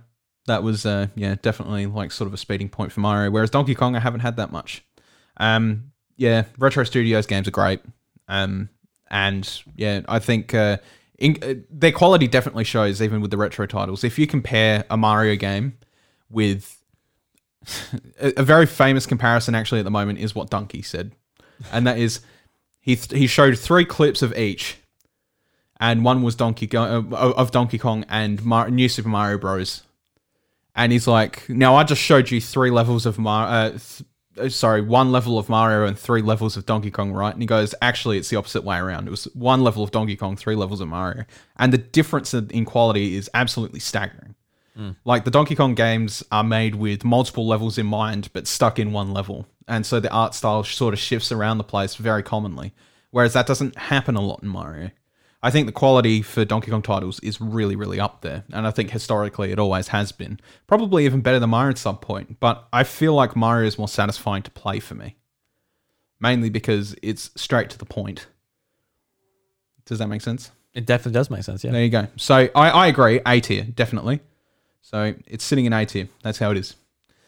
that was, uh, yeah, definitely like sort of a speeding point for Mario. Whereas Dunkey Kong, I haven't had that much. Um, yeah, Retro Studios games are great. Um, and yeah, I think uh, in, uh, their quality definitely shows even with the retro titles. If you compare a Mario game with a, a very famous comparison actually at the moment is what Donkey said, and that is he th- he showed three clips of each, and one was Donkey Go- uh, of Donkey Kong and Mar- New Super Mario Bros. And he's like, now I just showed you three levels of Mario. Uh, th- uh, sorry, one level of Mario and three levels of Donkey Kong, right? And he goes, actually, it's the opposite way around. It was one level of Donkey Kong, three levels of Mario, and the difference in in quality is absolutely staggering. Like the Donkey Kong games are made with multiple levels in mind, but stuck in one level. And so the art style sort of shifts around the place very commonly. Whereas that doesn't happen a lot in Mario. I think the quality for Donkey Kong titles is really, really up there. And I think historically it always has been. Probably even better than Mario at some point. But I feel like Mario is more satisfying to play for me. Mainly because it's straight to the point. Does that make sense? It definitely does make sense. Yeah. There you go. So I, I agree. A tier, definitely. So it's sitting in A tier. That's how it is.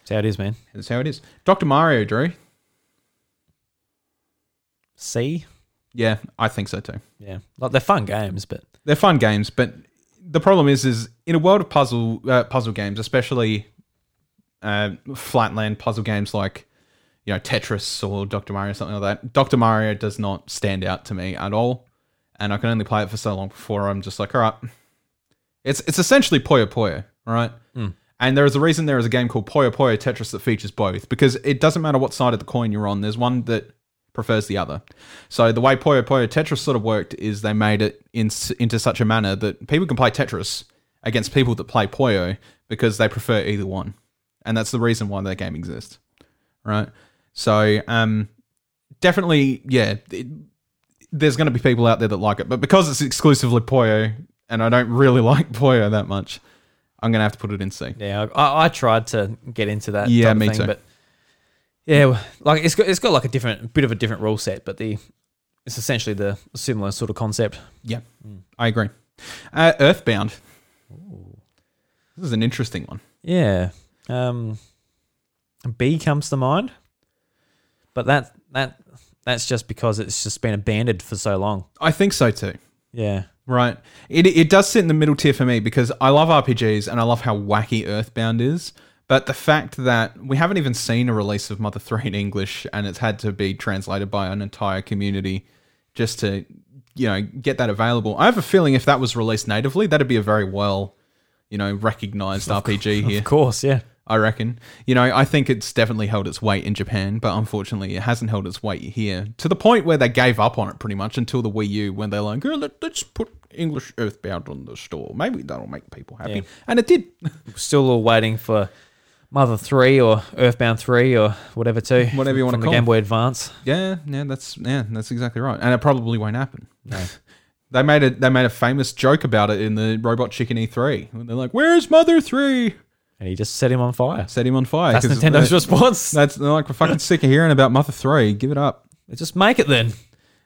That's how it is, man. That's how it is. Dr. Mario, Drew. C. Yeah, I think so too. Yeah. Like they're fun games, but They're fun games, but the problem is, is in a world of puzzle uh, puzzle games, especially uh, flatland puzzle games like you know Tetris or Dr. Mario, something like that. Dr. Mario does not stand out to me at all, and I can only play it for so long before I'm just like, all right, it's it's essentially Puyo Puyo, right. And there is a reason there is a game called Puyo Puyo Tetris that features both because it doesn't matter what side of the coin you're on. There's one that prefers the other. So the way Puyo Puyo Tetris sort of worked is they made it in, into such a manner that people can play Tetris against people that play Puyo because they prefer either one, and that's the reason why that game exists, right? So um, definitely, yeah, it, there's going to be people out there that like it, but because it's exclusively Puyo, and I don't really like Puyo that much, I'm going to have to put it in C. yeah, I, I tried to get into that. Yeah, me thing, too. But yeah, like it's got it's got like a different bit of a different rule set, but the it's essentially the similar sort of concept. Yeah, I agree. Uh, Earthbound. This is an interesting one. Yeah. Um, B comes to mind, but that that that's just because it's just been abandoned for so long. I think so too. Yeah. Right. It it does sit in the middle tier for me because I love RPGs and I love how wacky Earthbound is. But the fact that we haven't even seen a release of Mother 3 in English and it's had to be translated by an entire community just to, you know, get that available. I have a feeling if that was released natively, that'd be a very well, you know, recognized RPG here. Of course, yeah. I reckon. You know, I think it's definitely held its weight in Japan, but unfortunately, it hasn't held its weight here to the point where they gave up on it pretty much until the Wii U, when they're like, oh, let, us put English Earthbound on the store. Maybe that'll make people happy. Yeah. And it did. Still all waiting for Mother 3 or Earthbound 3 or whatever too. Whatever you wanna from the Game. Boy Advance. yeah, yeah, that's yeah, that's exactly right. And it probably won't happen. they made it. They made a famous joke about it in the Robot Chicken E3. They're like, "Where's Mother 3? And he just set him on fire. Set him on fire. That's Nintendo's they- response. That's they're like we're fucking sick of hearing about Mother 3. Give it up. Just make it then.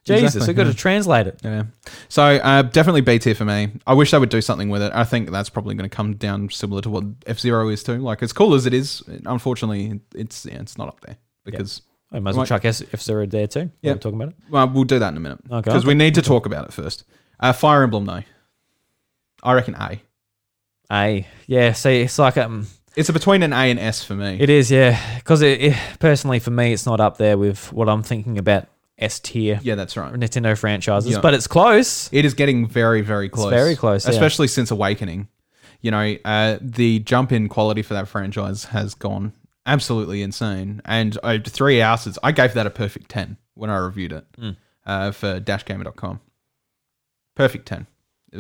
Jesus, Exactly, we've got yeah. to translate it. Yeah. So uh, definitely B tier for me. I wish they would do something with it. I think that's probably going to come down similar to what F Zero is too. Like as cool as it is, unfortunately, it's yeah, it's not up there because I might as well Right. chuck F Zero there too. Yeah. Yeah. I'm talking about it. well, we'll do that in a minute Okay, because we need to talk about it first. Uh, Fire Emblem, though, I reckon A. A. Yeah, see, it's like, um, It's a between an A and S for me. it is, yeah. Because it, it, personally, for me, it's not up there with what I'm thinking about S tier yeah, that's right. Nintendo franchises, Yeah. but it's close. It is getting very, very close. very close, yeah. especially since Awakening. You know, uh, the jump in quality for that franchise has gone absolutely insane. And uh, three houses, I gave that a perfect ten when I reviewed it Hmm. uh, for DashGamer.com. Perfect ten.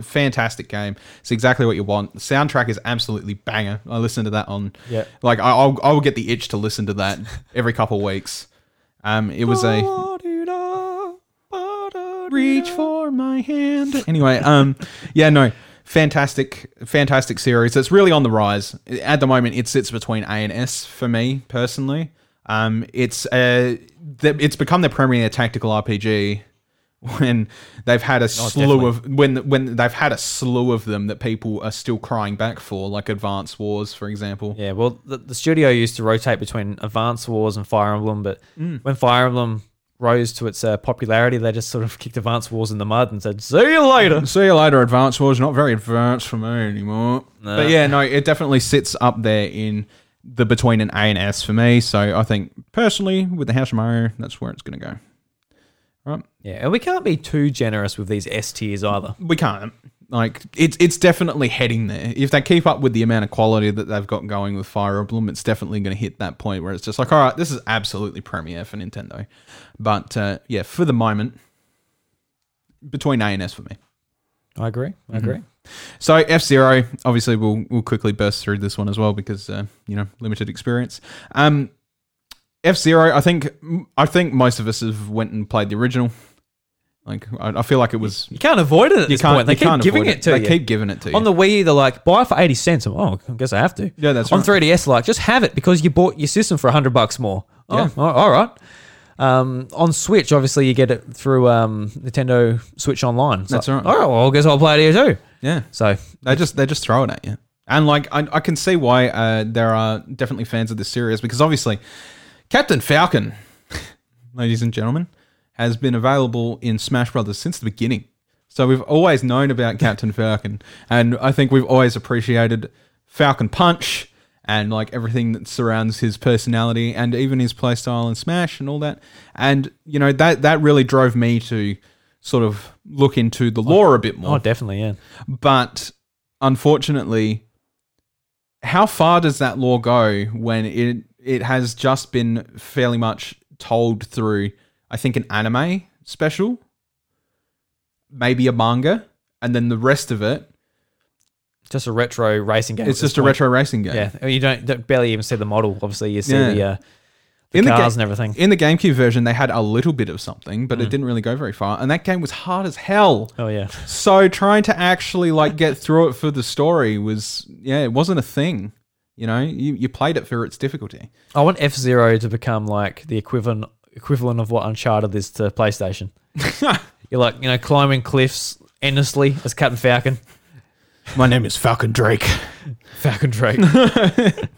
Fantastic game. It's exactly what you want. The soundtrack is absolutely banger. I listen to that on. Yeah. Like I, I'll I will get the itch to listen to that every couple weeks. Um, it was a reach for my hand. Anyway, um, yeah, no, fantastic, fantastic series. It's really on the rise at the moment. It sits between A and S for me personally. Um, it's uh, th- it's become the premier tactical RPG when they've had a slew of when when they've had a slew of them that people are still crying back for, like Advance Wars, for example. Yeah, well, the, the studio used to rotate between Advance Wars and Fire Emblem, but when Fire Emblem rose to its uh, popularity, they just sort of kicked Advance Wars in the mud and said, "See you later." See you later, Advance Wars. Not very advanced for me anymore. But yeah, no, it definitely sits up there in the between an A and S for me. So I think personally, with the House of Mario, that's where it's going to go. Right? Yeah, and we can't be too generous with these S tiers either. We can't. Like it's it's definitely heading there. If they keep up with the amount of quality that they've got going with Fire Emblem, it's definitely going to hit that point where it's just like, all right, this is absolutely premiere for Nintendo. But uh, yeah, for the moment, between A and S for me. I agree. I agree. So F Zero, obviously, we'll we'll quickly burst through this one as well because uh, you know limited experience. Um, F Zero, I think I think most of us have went and played the original. Like I, I feel like it was You can't avoid it at you this can't point. They you keep can't giving avoid it to They you. keep giving it to you On the Wii, they're like, buy for 80 cents. Oh, I guess I have to. Yeah, that's right. On right. 3DS, like, just have it because you bought your system for 100 bucks more. Oh, Yeah. all- all right. Um, on Switch, obviously, you get it through um, Nintendo Switch Online. It's That's like, right. All right, well, I guess I'll play it here too. yeah. So, They just they just throw it at you, and like I, I can see why uh, there are definitely fans of this series because obviously Captain Falcon, ladies and gentlemen, has been available in Smash Brothers since the beginning. So we've always known about Captain Falcon, and I think we've always appreciated Falcon Punch and like everything that surrounds his personality and even his playstyle in Smash and all that. And you know that that really drove me to sort of look into the oh, lore a bit more oh, definitely, yeah. but unfortunately how far does that lore go when it it has just been fairly much told through i think an anime special maybe a manga and then the rest of it Just a retro racing game. it's just a point. retro racing game Yeah, you don't, don't barely even see the model. Obviously, you see Yeah. the, uh, the In the cars ga- and everything. in the GameCube version, they had a little bit of something, but Mm. it didn't really go very far. And that game was hard as hell. Oh yeah, So trying to actually like get through it for the story was yeah, it wasn't a thing. You know, you, you played it for its difficulty. I want F Zero to become like the equivalent equivalent of what Uncharted is to PlayStation. You're like you know climbing cliffs endlessly as Captain Falcon. My name is Falcon Drake. Falcon Drake. I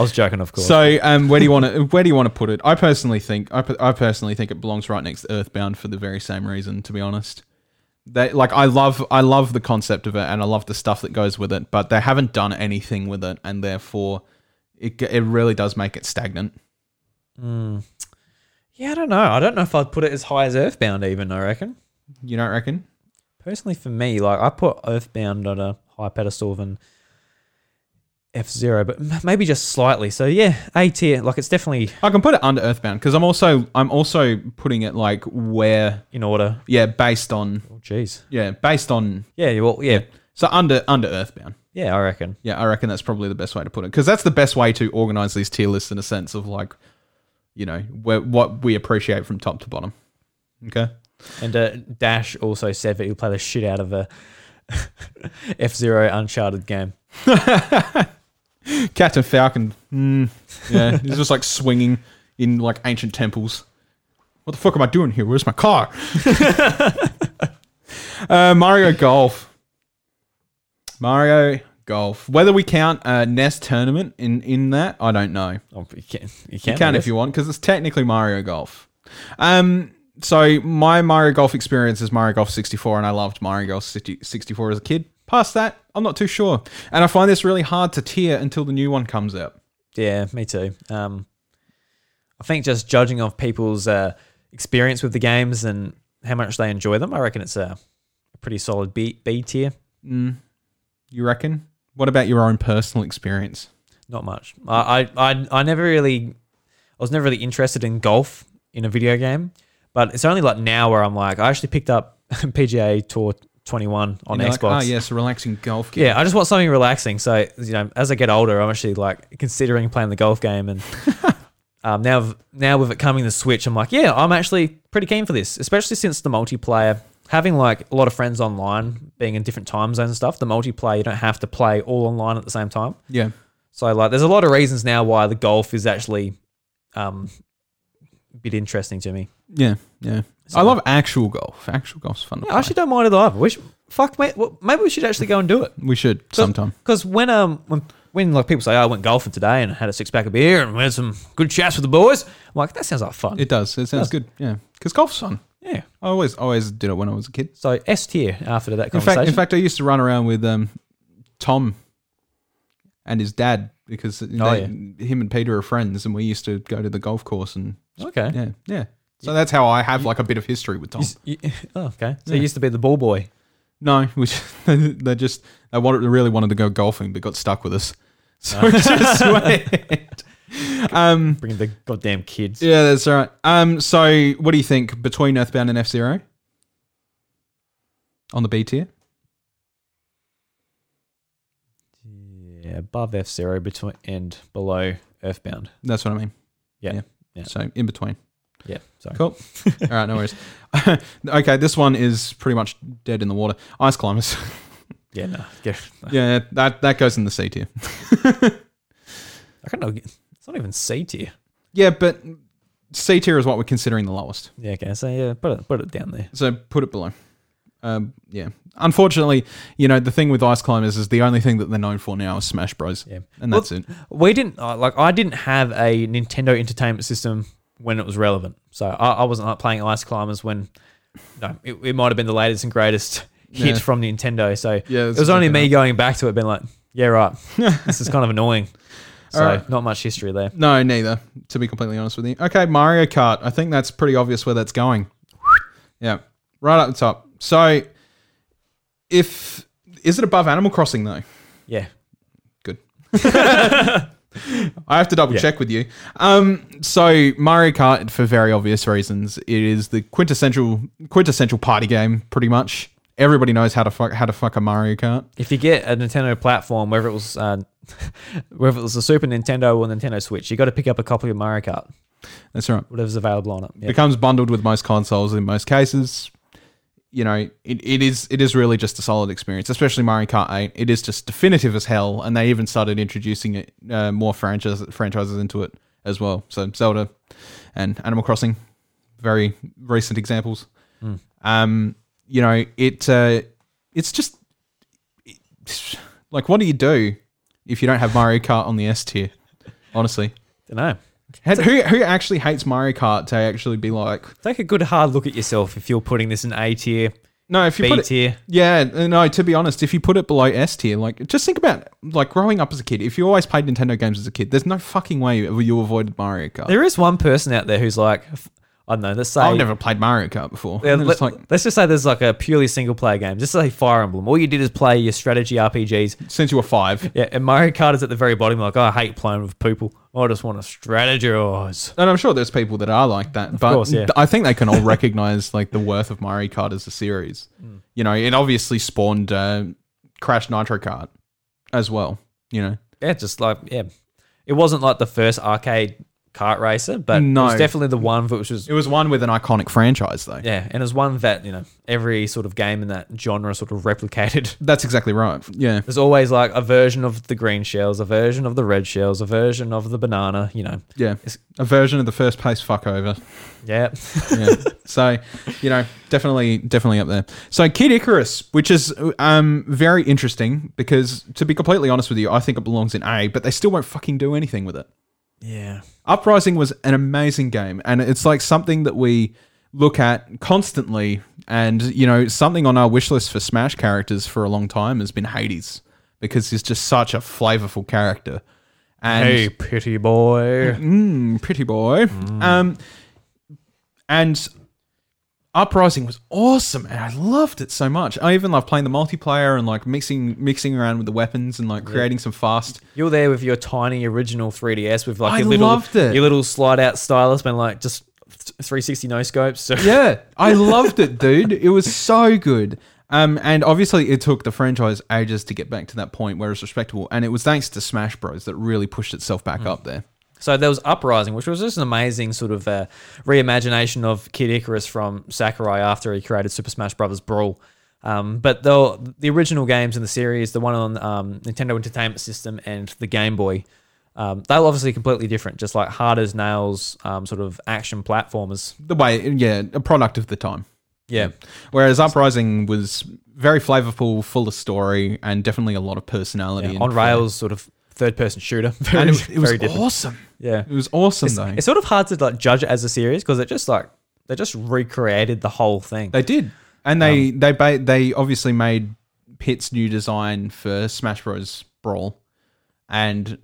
was joking, of course. So, um, where do you want to where do you want to put it? I personally think I, I personally think it belongs right next to Earthbound for the very same reason. To be honest, they like I love I love the concept of it and I love the stuff that goes with it, but they haven't done anything with it, and therefore it it really does make it stagnant. Yeah, I don't know. I don't know if I'd put it as high as Earthbound. Even I reckon. You don't reckon? Personally, for me, like I put Earthbound on a high pedestal than F Zero, but m- maybe just slightly. So yeah, A tier. Like it's definitely I can put it under Earthbound because I'm also I'm also putting it like where in order. yeah based on Oh, jeez. yeah based on Yeah. Well, yeah. so under under Earthbound. Yeah, I reckon. Yeah, I reckon that's probably the best way to put it because that's the best way to organize these tier lists in a sense of like, you know, where, what we appreciate from top to bottom. Okay. And uh, Dash also said that he'll play the shit out of a F Zero Uncharted game. Captain Falcon. Mm, yeah, he's just like swinging in like ancient temples. What the fuck am I doing here? Where's my car? uh, Mario Golf. Mario Golf. Whether we count a NES tournament in in that, I don't know. Oh, you can. You You can. can if you want, because it's technically Mario Golf. Um, so my Mario Golf experience is Mario Golf 64, and I loved Mario Golf 64 as a kid. Past that, I'm not too sure, and I find this really hard to tier until the new one comes out. Yeah, me too. Um, I think just judging of people's uh, experience with the games and how much they enjoy them, I reckon it's a, a pretty solid B B tier. You reckon? What about your own personal experience? Not much. I, I, I, never really, I was never really interested in golf in a video game, but it's only like now where I'm like, I actually picked up PGA Tour 21 on like, Xbox. Ah, yes, a relaxing golf game. Yeah, I just want something relaxing. So you know, as I get older, I'm actually like considering playing the golf game, and um, now now with it coming to Switch, I'm like, yeah, I'm actually pretty keen for this, especially since the multiplayer. Having like a lot of friends online, being in different time zones and stuff, the multiplayer you don't have to play all online at the same time. Yeah. So like, there's a lot of reasons now why the golf is actually um, a bit interesting to me. Yeah. Yeah. So- I love actual golf. Actual golf's fun to I actually don't mind it either. We should, fuck, mate, well, maybe we should actually go and do it. we should sometime. Because when um when when like people say, oh, I went golfing today and had a six pack of beer and we had some good chats with the boys, I'm like, that sounds like fun. It does. It sounds does. good. Yeah. Because golf's fun. Yeah. I always always did it when I was a kid. So S tier after that In conversation. fact, in fact, I used to run around with um, Tom and his dad because they, Oh, him and Peter are friends, and we used to go to the golf course and okay. yeah, yeah. So that's how I have like a bit of history with Tom. You s- you- oh, okay. So Yeah. you used to be the ball boy. No, which they just they wanted, really wanted to go golfing, but got stuck with us. So we just went. Um, Bringing the goddamn kids. yeah, that's all right. Um, so what do you think between Earthbound and F Zero on the B tier? Yeah, above F Zero between and below Earthbound. That's what I mean. Yeah. Yeah. Yeah. So in between. Yeah. Sorry. Cool. All right, no worries. okay, this one is pretty much dead in the water. Ice climbers. Yeah, no. Yeah. yeah, that that goes in the C tier. I don't know. It's not even C tier. Yeah, but C tier is what we're considering the lowest. Yeah, okay. So yeah, put it put it down there. So put it below. Um, yeah. Unfortunately, you know the thing with ice climbers is the only thing that they're known for now is Smash Bros. Yeah. and that's it. we didn't uh, like I didn't have a Nintendo Entertainment System when it was relevant, so I, I wasn't like playing Ice Climbers when no, it, it might have been the latest and greatest hit Yeah. from Nintendo. So Yeah, it was only me going back to it, being like, yeah, right, this is kind of annoying. So Alright. not much history there. No, neither. To be completely honest with you. Okay, Mario Kart. I think that's pretty obvious where that's going. Yeah, right up the top. So, if is it above Animal Crossing though? Yeah, Good. I have to double Yeah. check with you. Um, so Mario Kart, for very obvious reasons, it is the quintessential quintessential party game. Pretty much, everybody knows how to fuck how to fuck a Mario Kart. if you get a Nintendo platform, whether it was uh, whether it was a Super Nintendo or Nintendo Switch, you got to pick up a copy of Mario Kart, That's right. whatever's available on it. Yeah. Becomes bundled with most consoles in most cases. You know, it, it is it is really just a solid experience, especially Mario Kart 8. It is just definitive as hell, and they even started introducing it uh, more franchises franchises into it as well. So Zelda and Animal Crossing, very recent examples. Mm. Um, you know, it uh, it's just it's- like, what do you do if you don't have Mario Kart on the S tier? Honestly, Don't know. Had- who who actually hates Mario Kart to actually be like, Take a good hard look at yourself if you're putting this in A tier, no, if you B put it, tier. yeah, no, to be honest, if you put it below S tier, like, just think about like growing up as a kid. If you always played Nintendo games as a kid, there's no fucking way you avoided Mario Kart. There is one person out there who's like, I don't know, let's say. I've never played Mario Kart before. Yeah, let, like, us just say there's like a purely single player game. Just say Fire Emblem. All you did is play your strategy RPGs. since you were five, Yeah, and Mario Kart is at the very bottom. Like, oh, I hate playing with people. I just want to strategize. and I'm sure there's people that are like that, but course, yeah. I think they can all recognize like the worth of Mario Kart as a series. Mm. You know, it obviously spawned uh, Crash Nitro Kart as well. You know, Yeah, just like yeah, it wasn't like the first arcade kart racer, but it was definitely the one which was it was one with an iconic franchise, though. yeah, and it was one that you know every sort of game in that genre sort of replicated. That's exactly right. Yeah. There's always like a version of the green shells, a version of the red shells, a version of the banana. You know, Yeah, a version of the first place fuck over. yeah, Yeah. so, you know, definitely, definitely up there. So, Kid Icarus, which is um very interesting because, to be completely honest with you, I think it belongs in A, but they still won't fucking do anything with it. Yeah. Uprising was an amazing game, and it's like something that we look at constantly. And you know, something on our wish list for Smash characters for a long time has been Hades because he's just such a flavorful character. And hey, pretty boy. Mm, pretty boy. Um, and Uprising was awesome, and I loved it so much. I even loved playing the multiplayer and like mixing mixing around with the weapons and like creating some fast. You're there with your tiny original 3DS with like I your little loved it. your little slide out stylus, and like just 360 no scopes. So Yeah, I loved it, dude. It was so good. Um, and obviously, it took the franchise ages to get back to that point where it's respectable, and it was thanks to Smash Bros that really pushed itself back up there. So there was Uprising, which was just an amazing sort of uh, reimagination of Kid Icarus from Sakurai after he created Super Smash Bros. Brawl. Um, but the the original games in the series, the one on um, Nintendo Entertainment System and the Game Boy, um, they were obviously completely different, just like hard as nails, um, sort of action platformers. The way, yeah, a product of the time. Yeah, Whereas Uprising was very flavorful, full of story, and definitely a lot of personality. yeah. on rails, sort of third person shooter. Very, and it, it was different. awesome. Yeah, It was awesome it's, though. it's sort of hard to like judge it as a series because it just like they just recreated the whole thing. They did, and they Um, they ba- they obviously made Pit's new design for Smash Bros. Brawl, and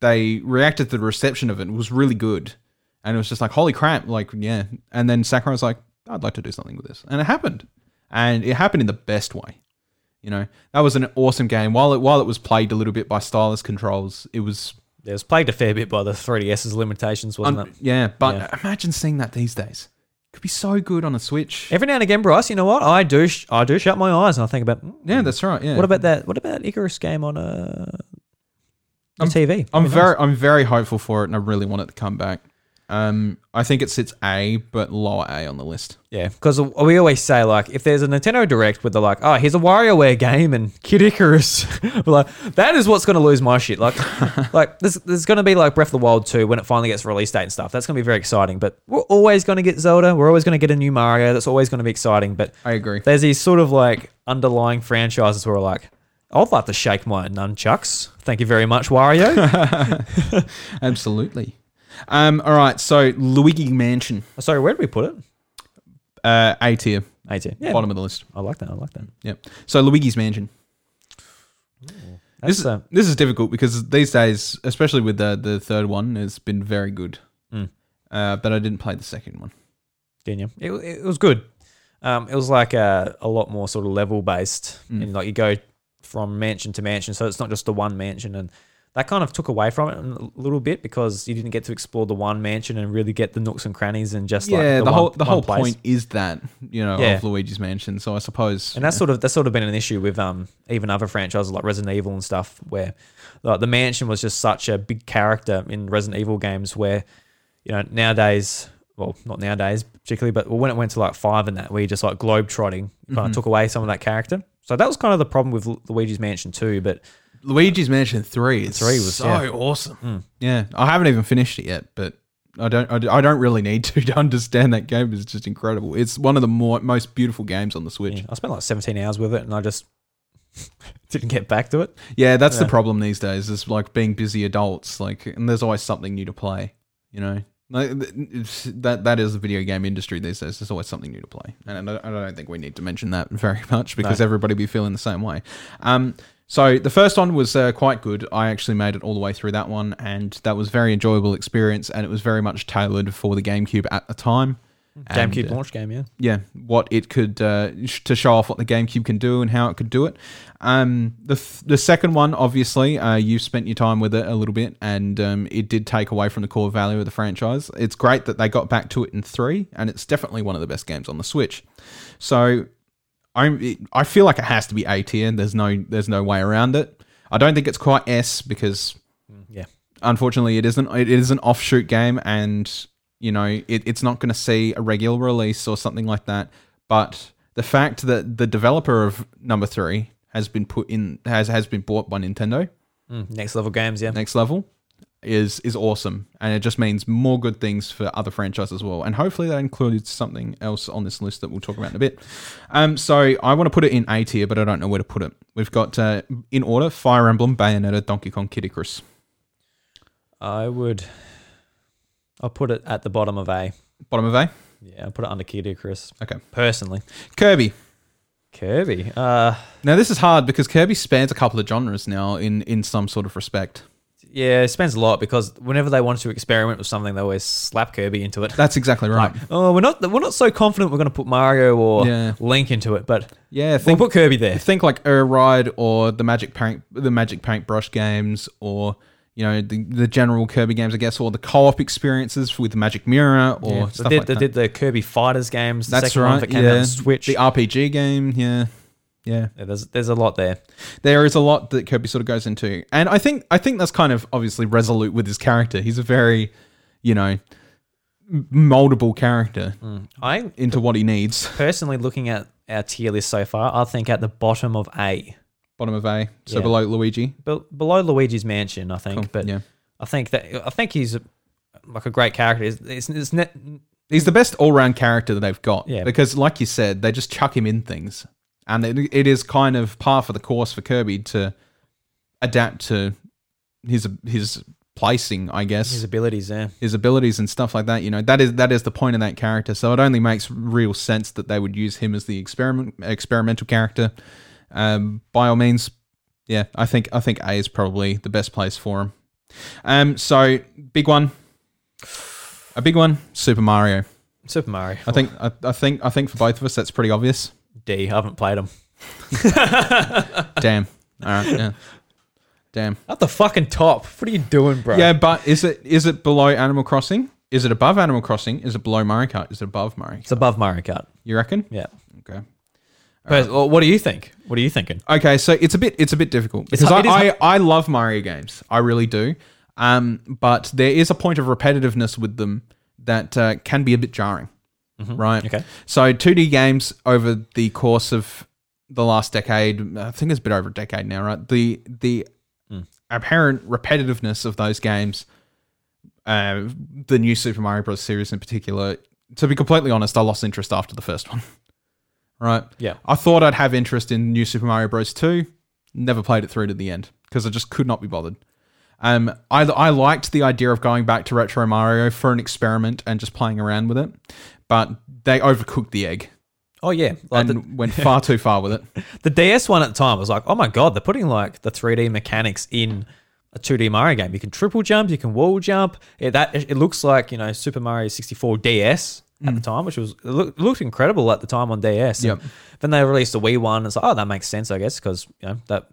they reacted to the reception of it. It was really good, and it was just like holy crap, like yeah. And then Sakurai was like, I'd like to do something with this, and it happened, and it happened in the best way. You know, that was an awesome game. While it while it was plagued a little bit by stylus controls, it was it was plagued a fair bit by the 3DS's limitations, wasn't un- it? yeah. But Yeah. imagine seeing that these days. Could be so good on a Switch. Every now and again, Bryce, you know what? I do. Sh- I do shut my eyes and I think about. mm, yeah, that's right. Yeah. What about that? What about Icarus game on uh, I'm, TV? I'm very I'm very hopeful for it, and I really want it to come back. Um, I think it sits A, but lower A on the list. yeah, because we always say like if there's a Nintendo Direct with the like, oh, here's a WarioWare game and Kid Icarus, like that is what's going to lose my shit. Like, like there's there's going to be like Breath of the Wild 2 when it finally gets release date and stuff. That's going to be very exciting. But we're always going to get Zelda. We're always going to get a new Mario. That's always going to be exciting. But I agree. there's these sort of like underlying franchises where we're like, I'd like to shake my nunchucks. Thank you very much, Wario. Absolutely. Um, all right, so Luigi Mansion, Sorry, where did we put it? uh, A tier, 18. Yeah, bottom of the list. I like that. I like that. Yep. So Luigi's Mansion. That's, This, uh, this is difficult because these days, especially with the the third one, has been very good. Mm. Uh, but I didn't play the second one. You. It, it was good. Um, it was like a, a lot more sort of level based, Mm. and like you go from mansion to mansion, so it's not just the one mansion, and that kind of took away from it a little bit because you didn't get to explore the one mansion and really get the nooks and crannies and just like yeah, the, one- whole the whole place. point is that you know Yeah. of Luigi's Mansion. So I suppose, And that's sort of that's sort of been an issue with um even other franchises like Resident Evil and stuff, where like the mansion was just such a big character in Resident Evil games. Where you know nowadays, well not nowadays particularly, but when it went to like five and that, where you just like globe trotting, kind of took away some of that character. So that was kind of the problem with Luigi's Mansion too. But Luigi's Mansion Three is Three was- so yeah. awesome. Mm. Yeah, I haven't even finished it yet, but I don't. I, I don't really need to to understand that game. It's just incredible. It's one of the more most beautiful games on the Switch. yeah, Yeah, I spent like 17 hours with it, and I just didn't get back to it. Yeah, that's the problem these days. Is like being busy adults. Like, and there's always something new to play. You know, like it's, that that is the video game industry these days. There's always something new to play, and I don't, I don't think we need to mention that very much because everybody be feeling the same way. Um, so the first one was uh, quite good. I actually made it all the way through that one, and that was a very enjoyable experience. And it was very much tailored for the GameCube at the time. And, GameCube uh, launch game, yeah. yeah, what it could uh, sh- to show off what the GameCube can do and how it could do it. Um, the th- the second one, obviously, uh, you spent your time with it a little bit, and um, it did take away from the core value of the franchise. It's great that they got back to it in three, and it's definitely one of the best games on the Switch. So, I'm I feel like it has to be A tier. There's no there's no way around it. I don't think it's quite S because Yeah. unfortunately it isn't it is an offshoot game and you know it, it's not going to see a regular release or something like that but the fact that the developer of number three has been put in has has been bought by nintendo Mm, next level games, yeah. next level is is awesome and it just means more good things for other franchises as well and hopefully that includes something else on this list that we'll talk about in a bit um so i want to put it in a tier but i don't know where to put it we've got uh, in order fire emblem bayonetta donkey kong kid icarus I would. I'll put it at the bottom of A. bottom of a Yeah, I'll put it under Kid Icarus. Okay. Personally. kirby Kirby. Uh, Now this is hard because Kirby spans a couple of genres now in in some sort of respect. Yeah, it spends a lot because whenever they want to experiment with something, they always slap Kirby into it. That's exactly right. Oh, we're not we're not so confident we're going to put Mario or Yeah. Link into it, but yeah, we'll think put Kirby there. think like Air Ride or the Magic Paint the Magic Paintbrush games or you know the the general Kirby games, I guess, or the co-op experiences with the Magic Mirror or Yeah, stuff they did, like they that. did the Kirby Fighters games. The That's second right. one that came yeah. Switch. The RPG game, yeah. Yeah. Yeah, there's there's a lot there. there is a lot that Kirby sort of goes into, and I think I think that's kind of obviously resolute with his character. He's a very, you know, moldable character mm. I into what he needs. personally looking at our tier list so far, I think at the bottom of A, Bottom of A, so Yeah. below Luigi. be- below Luigi's Mansion, I think. Cool, But yeah. I think that I think he's a, like a great character. It's, it's, it's net, He's the best all-round character that they've got. Yeah. Because, like you said, they just chuck him in things, and it, it is kind of par for the course for Kirby to adapt to his his placing, I guess. his abilities there. his abilities and stuff like that. You know, that is that is the point of that character. So it only makes real sense that they would use him as the experiment experimental character. Um, by all means, yeah, I think I think A is probably the best place for him. Um, so big one, a big one, Super Mario. Super Mario. I think I, I think I think for both of us that's pretty obvious. D. I haven't played them. Damn. All right. Yeah. Damn. At the fucking top. What are you doing, bro? Yeah, but is it is it below Animal Crossing? Is it above Animal Crossing? Is it below Mario Kart? Is it above Mario? Kart? It's above Mario Kart. You reckon? Yeah. Okay. But, well, what do you think? What are you thinking? Okay, so it's a bit it's a bit difficult because is I, I I love Mario games, I really do. Um, but there is a point of repetitiveness with them that uh, can be a bit jarring, right? Okay. So 2D games over the course of the last decade, I think it's a bit over a decade now, right? The the apparent repetitiveness of those games, uh, the new Super Mario Bros. series in particular. To be completely honest, I lost interest after the first one. Right. Yeah. I thought I'd have interest in New Super Mario Bros. 2. Never played it through to the end because I just could not be bothered. Um, I, I liked the idea of going back to Retro Mario for an experiment and just playing around with it, but they overcooked the egg Oh, yeah. Like and the, went far too far with it. the DS one at the time was like, oh my God, they're putting like the 3D mechanics in a 2D Mario game. You can triple jump, you can wall jump. Yeah, that It looks like, you know, Super Mario 64 DS at hmm. the time, which was, it looked, looked incredible at the time on DS. And Yep. Then they released the Wii one. It's like, oh, that makes sense, I guess, because, you know, that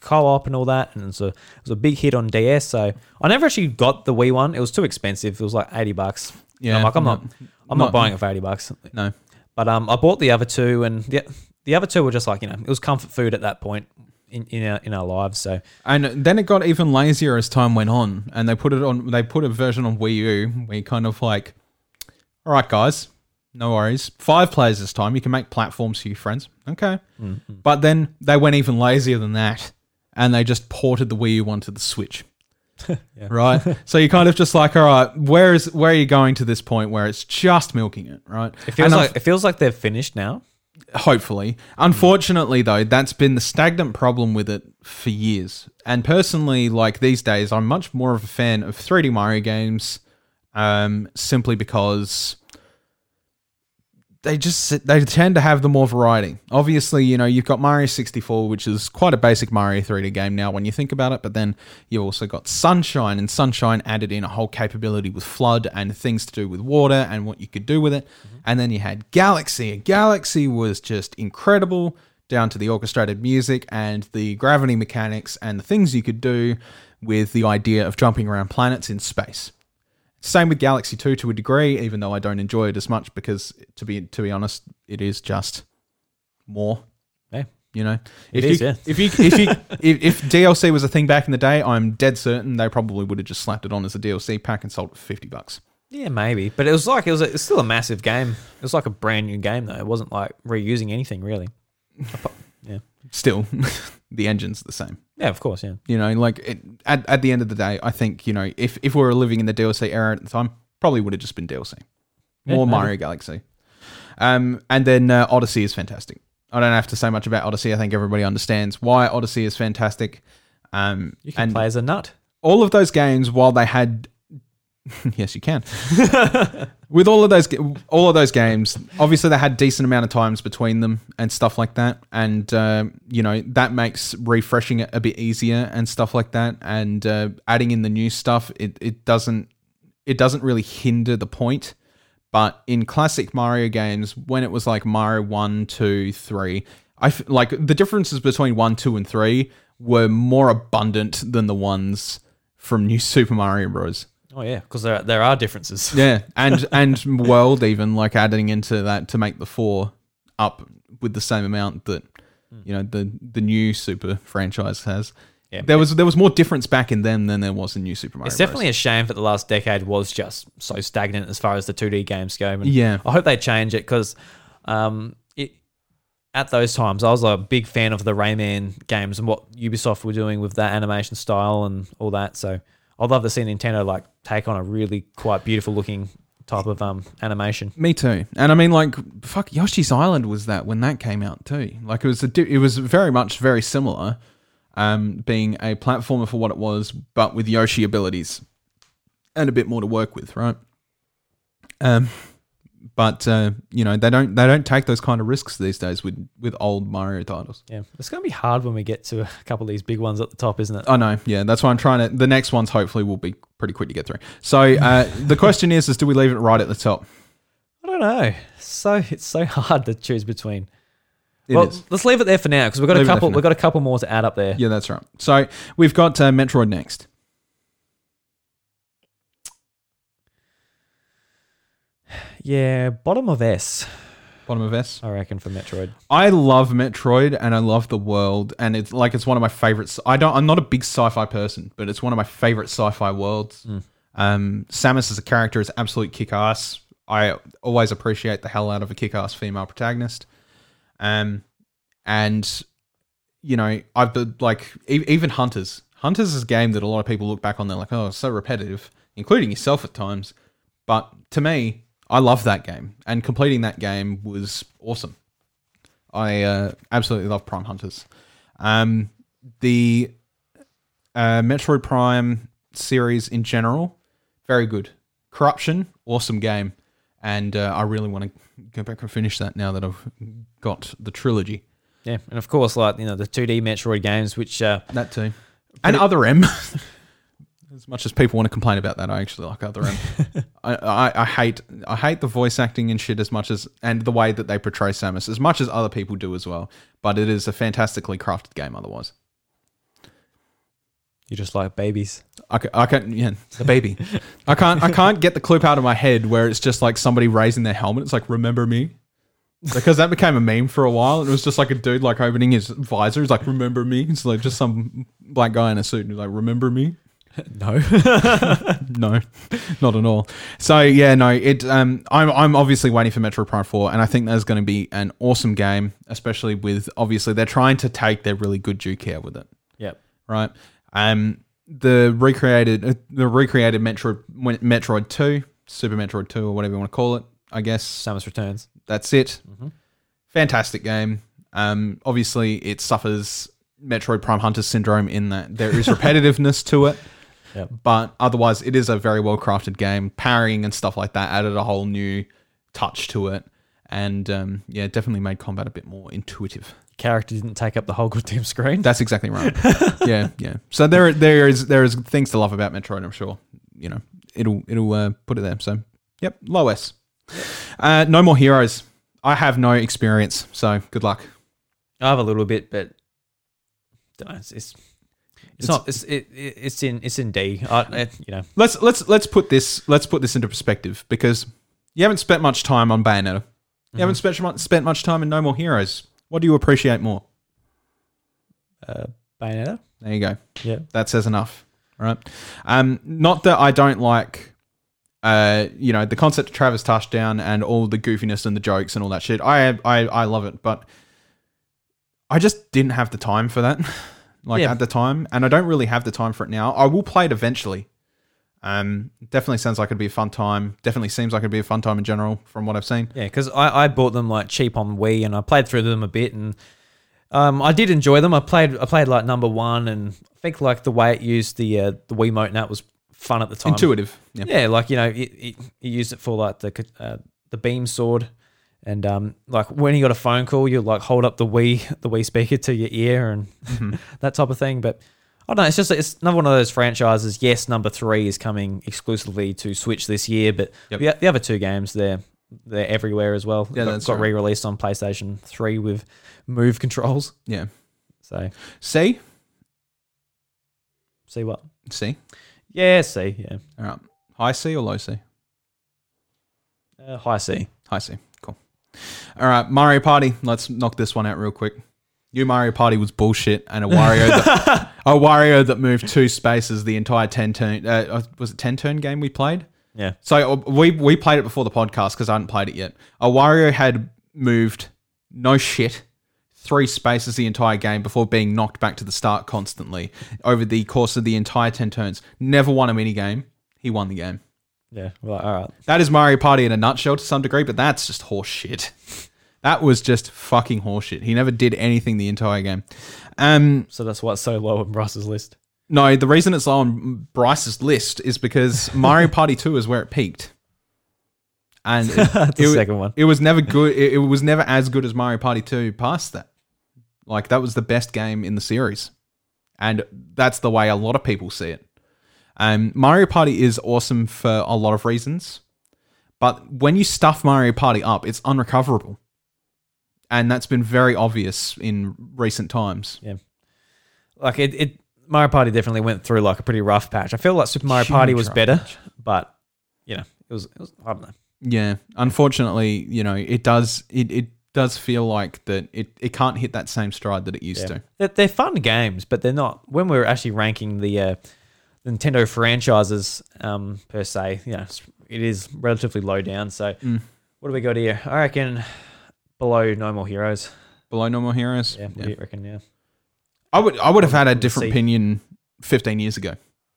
co-op and all that and it's a, it was a big hit on DS so I never actually got the Wii one it was too expensive it was like 80 bucks Yeah, I'm like I'm not- I'm not, not- buying it for 80 bucks No. but um, I bought the other two, and the, the other two were just like you know, it was comfort food at that point in, in our in our lives. So And then it got even lazier as time went on, and they put it on. They put a version on Wii U where you kind of like, all right, guys, no worries. Five players this time. You can make platforms for your friends. Okay, but then they went even lazier than that, and they just ported the Wii U onto the Switch. Right, so you're kind of just like, all right, where is where are you going to this point where it's just milking it, right? it feels And like it feels like they're finished now. Hopefully. Unfortunately, though, that's been the stagnant problem with it for years. And personally, like these days, I'm much more of a fan of 3D Mario games, um, simply because they just they tend to have the more variety. Obviously, you know you've got Mario 64, which is quite a basic Mario 3D game now when you think about it. But then you also got Sunshine, and Sunshine added in a whole capability with FLUDD and things to do with water and what you could do with it. Mm-hmm. And then you had Galaxy. and Galaxy was just incredible, down to the orchestrated music and the gravity mechanics and the things you could do with the idea of jumping around planets in space. Same with Galaxy 2 to a degree, even though I don't enjoy it as much because to be to be honest, it is just more. Yeah. You know, It if is, you, yeah. if you if you if, if DLC was a thing back in the day, I'm dead certain they probably would have just slapped it on as a DLC pack and sold it for fifty bucks. Yeah, maybe, but it was like it was a, it's still a massive game. It was like a brand new game though. It wasn't like reusing anything really. Yeah, Still, the engine's the same. yeah, of course, yeah. You know, like it, at at the end of the day, I think you know if if we were living in the DLC era at the time, probably would have just been DLC, Yeah, more maybe. Mario Galaxy. Um, and then uh, Odyssey is fantastic. I don't have to say much about Odyssey. I think everybody understands why Odyssey is fantastic. Um, You can and play as a nut. all of those games, while they had, yes, you can. With all of those, all of those games, obviously they had decent amount of times between them and stuff like that, and uh, you know that makes refreshing it a bit easier and stuff like that, and uh, adding in the new stuff, it it doesn't it doesn't really hinder the point. But in classic Mario games, when it was like Mario 1, 2, 3, I f- like the differences between 1, 2, and 3 were more abundant than the ones from New Super Mario Bros. Oh yeah, because there there are differences. Yeah, and and world even like adding into that to make the 4 up with the same amount that you know the the new Super franchise has. Yeah. There was there was more difference back in them than there was in New Super Mario. It's Bros. definitely a shame that the last decade was just so stagnant as far as the 2D games go. And Yeah. I hope they change it because um, it, at those times, I was a big fan of the Rayman games and what Ubisoft were doing with that animation style and all that. So I'd love to see Nintendo like take on a really quite beautiful looking type of um, animation. Me too. And I mean, like, fuck, Yoshi's Island was that when that came out too. Like, it was a, di- it was very much very similar, um, being a platformer for what it was, but with Yoshi abilities and a bit more to work with, right? Um, but uh, you know, they don't they don't take those kind of risks these days with with old Mario titles. Yeah, it's going to be hard when we get to a couple of these big ones at the top, isn't it? I know, yeah. That's why I'm trying to. The next ones hopefully will be pretty quick to get through. So uh, the question is, is do we leave it right at the top? I don't know. So it's so hard to choose between. It well, is. let's leave it there for now because we've got Leave a couple. We've got a couple more to add up there. Yeah, that's right. So we've got uh, Metroid next. Yeah, bottom of S, Bottom of S. I reckon for Metroid. I love Metroid and I love the world and it's like it's one of my favorites. I don't I'm not a big sci-fi person, but it's one of my favorite sci-fi worlds. Um Samus as a character is absolute kick-ass. I always appreciate the hell out of a kick-ass female protagonist. Um and you know, I've been like e- even Hunters. Hunters is a game that a lot of people look back on they're like, "Oh, it's so repetitive," including yourself at times. But to me, I love that game, and completing that game was awesome. I uh, absolutely love Prime Hunters. Um, the uh, Metroid Prime series in general, very good. Corruption, awesome game, and uh, I really want to go back and finish that now that I've got the trilogy. Yeah, and of course, like you know, the 2D Metroid games, which uh, That too, and Other M. as much as people want to complain about that, I actually like Other M. I, I, I hate I hate the voice acting and shit as much as and the way that they portray Samus as much as other people do as well. But it is a fantastically crafted game otherwise. you just like babies. I can, I can yeah, the baby. I can't I can't get the clip out of my head where it's just like somebody raising their helmet. It's like remember me. Because that became a meme for a while. It was just like a dude like opening his visor. He's like, "Remember me?" It's like just some black guy in a suit. And he's like, "Remember me?" No, no, not at all. So yeah, no, it. Um, I'm I'm obviously waiting for Metroid Prime Four, and I think there's going to be an awesome game, especially with obviously they're trying to take their really good due care with it, yep. right? Um, the recreated uh, the recreated Metroid Metroid Two, Super Metroid Two, or whatever you want to call it. I guess Samus Returns. that's it. Fantastic game. Um, obviously it suffers Metroid Prime Hunter syndrome in that there is repetitiveness to it. Yep. But otherwise, it is a very well crafted game. Parrying and stuff like that added a whole new touch to it, and um, yeah, definitely made combat a bit more intuitive. Character didn't take up the whole goddamn screen. That's exactly right. yeah, yeah. So there, there is there is things to love about Metroid. I'm sure. You know, it'll it'll uh, put it there. So, yep, low S. Uh, no more heroes. I have no experience, so good luck. I have a little bit, but don't know, it's it's, it's, It's- not it's it, it- it's in it's in D. I, it, you know, Let's let's let's put this let's put this into perspective because you haven't spent much time on Bayonetta. You haven't spent mu- spent much time in No More Heroes. What do you appreciate more? uh, Bayonetta. There you go. Yeah, That says enough. All right. Um, not that I don't like, uh, you know, the concept of Travis touchdown and all the goofiness and the jokes and all that shit. I I I love it, but I just didn't have the time for that, like Yeah. at the time, and I don't really have the time for it now. I will play it eventually. Um, definitely sounds like it'd be a fun time. Definitely seems like it'd be a fun time in general from what I've seen. yeah, because I, I bought them like cheap on Wii and I played through them a bit and um, I did enjoy them. I played I played like number one and I think like the way it used the uh, the Wiimote and that was fun at the time. Intuitive. Yeah. Yeah, like you know, it, it, it used it for like the uh, the beam sword, and um, like when you got a phone call, you like hold up the Wii the Wii speaker to your ear and Mm-hmm. that type of thing. But I don't know, it's just it's another one of those franchises. Yes, number three is coming exclusively to Switch this year, but Yep. the, the other two games they're they're everywhere as well. Yeah, got, that's got right. re-released on PlayStation Three with Move controls. Yeah. So C. see what? See. Yeah, see, yeah, All right. High C or low C? uh, high C. High C. All right, Mario Party. Let's knock this one out real quick. New Mario Party was bullshit, and a Wario that, a Wario that moved two spaces the entire ten turn uh, was it ten turn game we played. Yeah. So uh, we we played it before the podcast because I hadn't played it yet. A Wario had moved no shit three spaces the entire game before being knocked back to the start constantly over the course of the entire ten turns. Never won a mini game. He won the game. Yeah. Well, all right. That is Mario Party in a nutshell to some degree, but that's just horseshit. That was just fucking horseshit. He never did anything the entire game. Um, So that's why it's so low on Bryce's list. no, the reason it's low on Bryce's list is because Mario Party 2 is where it peaked. And it, That's the it- second one. It was never good. It, it was never as good as Mario Party 2 past that. Like, that was the best game in the series. And that's the way a lot of people see it. Um, Mario Party is awesome for a lot of reasons. But when you stuff Mario Party up, it's unrecoverable. And that's been very obvious in recent times. Yeah, like it, it Mario Party definitely went through like a pretty rough patch. I feel like Super Mario Party was better, patch. but you know, it was, it was I don't know. Yeah, unfortunately, you know, it does it, it does feel like that it, it can't hit that same stride that it used Yeah. to. They're, they're fun games, but they're not. When we're actually ranking the uh, Nintendo franchises um, per se, you know, it's- relatively low down. So, Mm. what do we got here? I reckon below No More Heroes. Below No More heroes. Yeah, Yeah. reckon? Yeah, I would I would have had a different opinion fifteen years ago.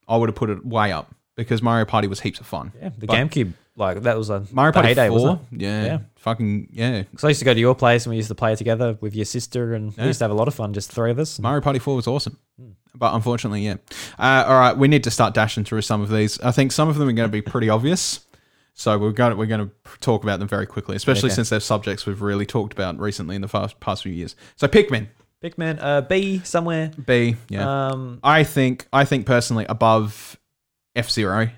I would have put it way up because Mario Party was heaps of fun. yeah. The But- GameCube, like that was a Mario Party heyday, Four, wasn't it? yeah, Yeah. fucking yeah. Because I used to go to your place and we used to play together with your sister, and Yeah. we used to have a lot of fun, just three of us. Mario Party Four was awesome, Hmm. But unfortunately, yeah. Uh, all right, we need to start dashing through some of these. I think some of them are going to be pretty obvious, so we're going to, we're going to talk about them very quickly, especially Okay. since they're subjects we've really talked about recently in the past past few years. So Pikmin Pikmin, uh, B somewhere. B, yeah. Um, I think I think personally above F Zero.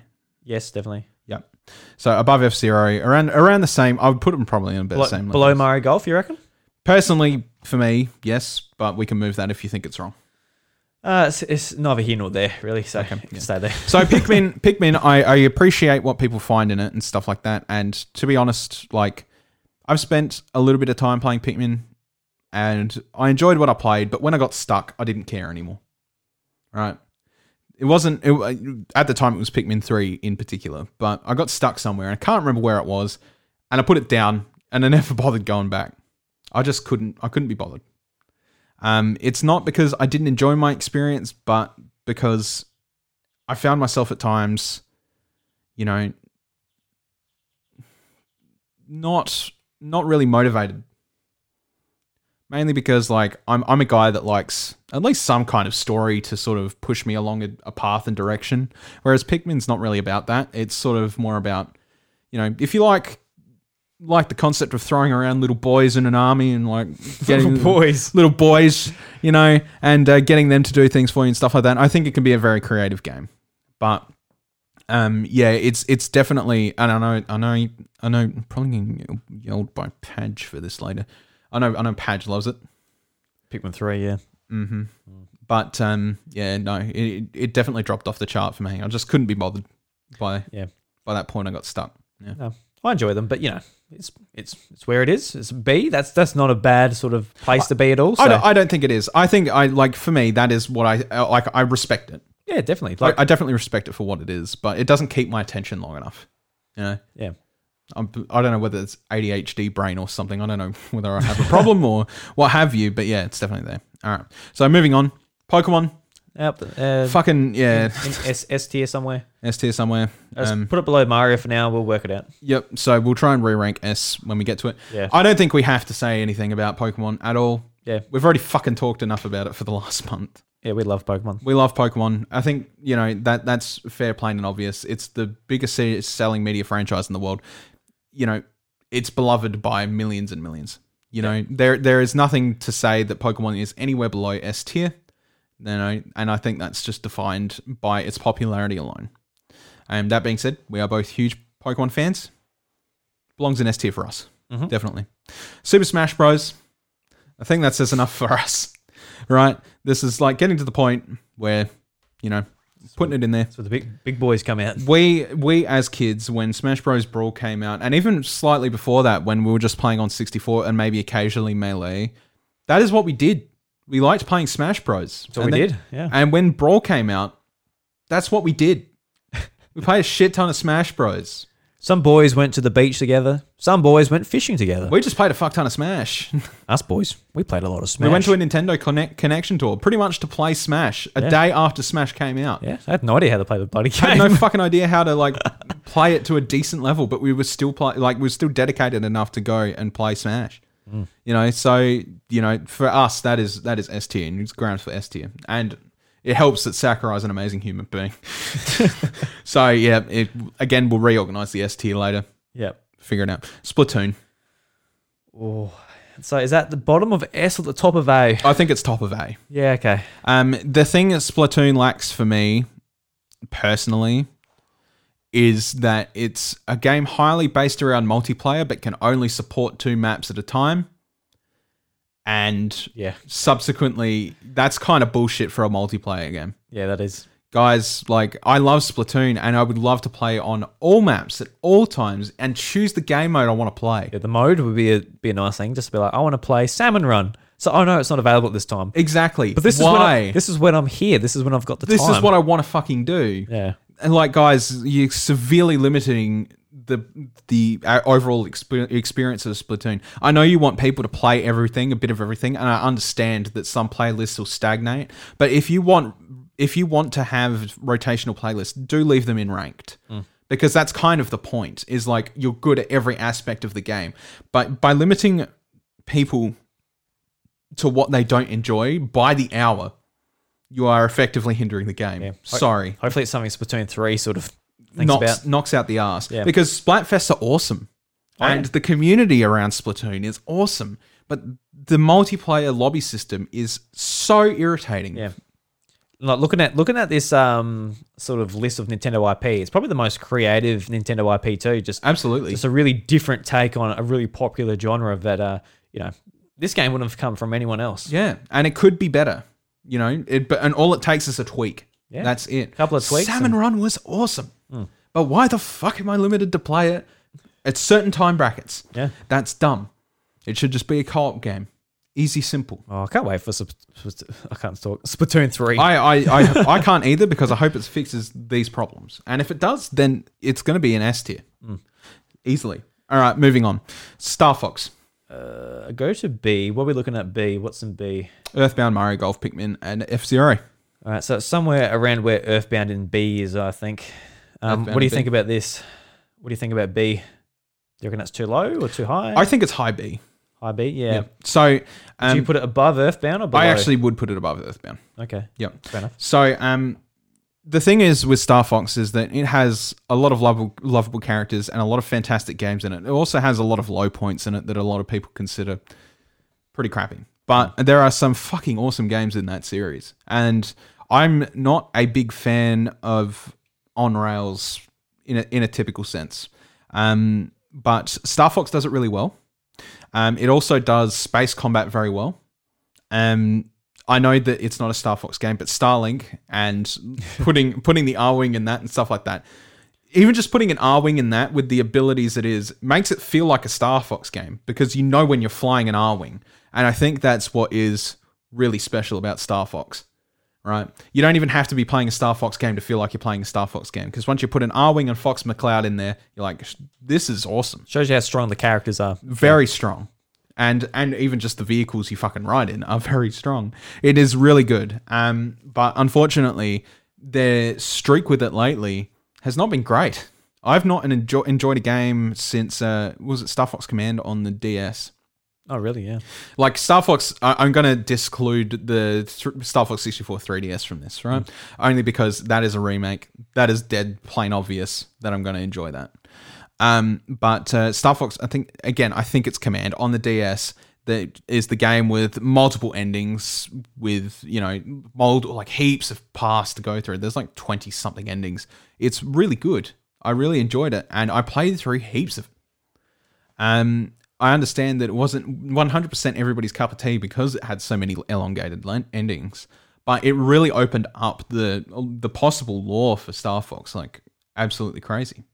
yes, definitely. Yep. So above F Zero, around around the same. I would put them probably in about Below, the same. below levels. Mario Golf, you reckon? Personally, for me, yes, but we can move that if you think it's wrong. Uh, it's, it's neither here nor there, really. So Okay, you can yeah. stay there. So Pikmin, Pikmin, I, I appreciate what people find in it and stuff like that. And to be honest, like I've spent a little bit of time playing Pikmin, and I enjoyed what I played. But when I got stuck, I didn't care anymore. Right? It wasn't it, at the time. It was Pikmin three in particular, but I got stuck somewhere, and I can't remember where it was. And I put it down, and I never bothered going back. I just couldn't. I couldn't be bothered. Um, it's not because I didn't enjoy my experience, but because I found myself at times, you know, not not really motivated. Mainly because like I'm I'm a guy that likes at least some kind of story to sort of push me along a, a path and direction. Whereas Pikmin's not really about that. It's sort of more about, you know, if you like like the concept of throwing around little boys in an army and like getting boys. little boys, you know, and uh, getting them to do things for you and stuff like that. I think it can be a very creative game, but um, yeah, it's it's definitely. And I know, I know, I know. I'm probably gonna yelled by Padge for this later. I know, I know. Padge loves it. Pikmin three, yeah. Mm-hmm. But um, yeah, no, it it definitely dropped off the chart for me. I just couldn't be bothered by Yeah. By that point, I got stuck. Yeah. No, I enjoy them, but you know, it's it's it's where it is. It's B. That's that's not a bad sort of place to be at all. So I don't, I don't think it is. I think I like for me that is what I uh, like. I respect it. yeah, definitely. Like, Like, I definitely respect it for what it is, but it doesn't keep my attention long enough. You know, yeah, I'm, I don't know whether it's ADHD brain or something. I don't know whether I have a problem or what have you, but yeah, it's definitely there. All right. So moving on, Pokemon, Yep, uh, fucking yeah, in S, S tier somewhere. S tier somewhere. Let's Um, put it below Mario for now. We'll work it out. yep. So we'll try and re-rank S when we get to it. Yeah. I don't think we have to say anything about Pokemon at all. Yeah, We've already fucking talked enough about it for the last month. yeah, we love Pokemon. We love Pokemon. I think you know that that's fair, plain and obvious. It's the biggest se- selling media franchise in the world. You know, it's beloved by millions and millions. You know, there there is nothing to say that Pokemon is anywhere below S tier. You know, and I think that's just defined by its popularity alone. And that being said, we are both huge Pokemon fans. Belongs in S tier for us, Mhm. definitely. Super Smash Bros. I think that says enough for us, right? This is like getting to the point where, you know, putting it in there. So the big big boys come out. We we as kids, when Smash Bros. Brawl came out, and even slightly before that, when we were just playing on 64 and maybe occasionally Melee, that is what we did. We liked playing Smash Bros. That's what we did, yeah. And when Brawl came out, that's what we did. we played a shit ton of Smash Bros. Some boys went to the beach together. Some boys went fishing together. We just played a fuck ton of Smash. Us boys, we played a lot of Smash. we went to a Nintendo Connect connection tour pretty much to play Smash a Yeah. day after Smash came out. yeah, I had no idea how to play the bloody game. I had no fucking idea how to like play it to a decent level, but we were still play like we were still dedicated enough to go and play Smash. You know, so you know, for us that is that is S tier and it's grounds for S tier. And it helps that Sakurai is an amazing human being. so yeah, it again we'll reorganize the S tier later. yep. Figure it out. Splatoon. Oh, so is that the bottom of S or the top of A? I think it's top of A. Yeah, okay. Um, the thing that Splatoon lacks for me, personally, is that it's a game highly based around multiplayer, but can only support two maps at a time. And Yeah. subsequently, that's kind of bullshit for a multiplayer game. Yeah, that is. Guys, like, I love Splatoon and I would love to play on all maps at all times and choose the game mode I want to play. Yeah, the mode would be a be a nice thing. Just to be like, I want to play Salmon Run. So oh no, it's not available at this time. Exactly. But this Why? is when I, this is when I'm here. This is when I've got the this time. is what I want to fucking do. Yeah. And like guys you're severely limiting the the uh, overall exper- experience of Splatoon. I know you want people to play everything, a bit of everything, and I understand that some playlists will stagnate. But if you want if you want to have rotational playlists, do leave them in ranked. Because that's kind of the point. Is like you're good at every aspect of the game, but by limiting people to what they don't enjoy by the hour, you are effectively hindering the game. Yeah. Sorry Hopefully it's something Splatoon three sort of thinks knocks, about. knocks out the ass. Yeah. Because Splatfests are awesome. Oh, and yeah. the community around Splatoon is awesome. But the multiplayer lobby system is so irritating. Yeah. Like looking at looking at this um sort of list of Nintendo IP, it's probably the most creative Nintendo IP too. Just Absolutely. just a really different take on a really popular genre that uh you know this game wouldn't have come from anyone else. yeah. And it could be better. You know, it but and all it takes is a tweak. Yeah. That's it. Couple of tweaks Salmon and-. Run was awesome. Hmm. But why the fuck am I limited to play it at certain time brackets? Yeah. That's dumb. It should just be a co-op game. Easy, simple. Oh, I can't wait for Sp- I can't talk Splatoon three. I, I, I, I can't either because I hope it fixes these problems. And if it does, then it's going to be an S tier. Hmm. Easily. All right, moving on. Star Fox, Uh, go to B. What are we looking at? B. What's in B? Earthbound, Mario Golf, Pikmin, and F Zero. All right, so it's somewhere around where Earthbound in B is, I think. Um, what do you think about this? What do you think about B? Do you reckon that's too low or too high? I think it's high B. high B, yeah. Yeah. So do um, you put it above Earthbound or below? I actually would put it above Earthbound. okay, Yep. fair enough. So um, the thing is with Star Fox is that it has a lot of lovable, lovable characters and a lot of fantastic games in it. It also has a lot of low points in it that a lot of people consider pretty crappy. But there are some fucking awesome games in that series. And I'm not a big fan of on rails in a, in a typical sense. Um, but Star Fox does it really well. Um, it also does space combat very well. Um, I know that it's not a Star Fox game, but Starlink and putting putting the Arwing in that and stuff like that. Even just putting an Arwing in that with the abilities it is makes it feel like a Star Fox game because you know when you're flying an Arwing, and I think that's what is really special about Star Fox. Right, you don't even have to be playing a Star Fox game to feel like you're playing a Star Fox game because once you put an Arwing and Fox McCloud in there, you're like, this is awesome Shows you how strong the characters are. very strong and and even just the vehicles you fucking ride in are very strong it is really good um but unfortunately their streak with it lately has not been great i've not enjoy, enjoyed a game since uh was it star fox command on the ds Oh, really? Yeah. like Star Fox, I- I'm going to disclude the th- Star Fox 64 3DS from this, right? Only because that is a remake. That is dead plain obvious that I'm going to enjoy that. Um, but uh, Star Fox, I think again, I think it's Command on the DS. That is the game with multiple endings, with you know, mold like heaps of paths to go through. There's like twenty something endings. It's really good. I really enjoyed it, and I played through heaps of. Um, I understand that it wasn't 100% everybody's cup of tea because it had so many elongated endings, but it really opened up the the possible lore for Star Fox like absolutely crazy.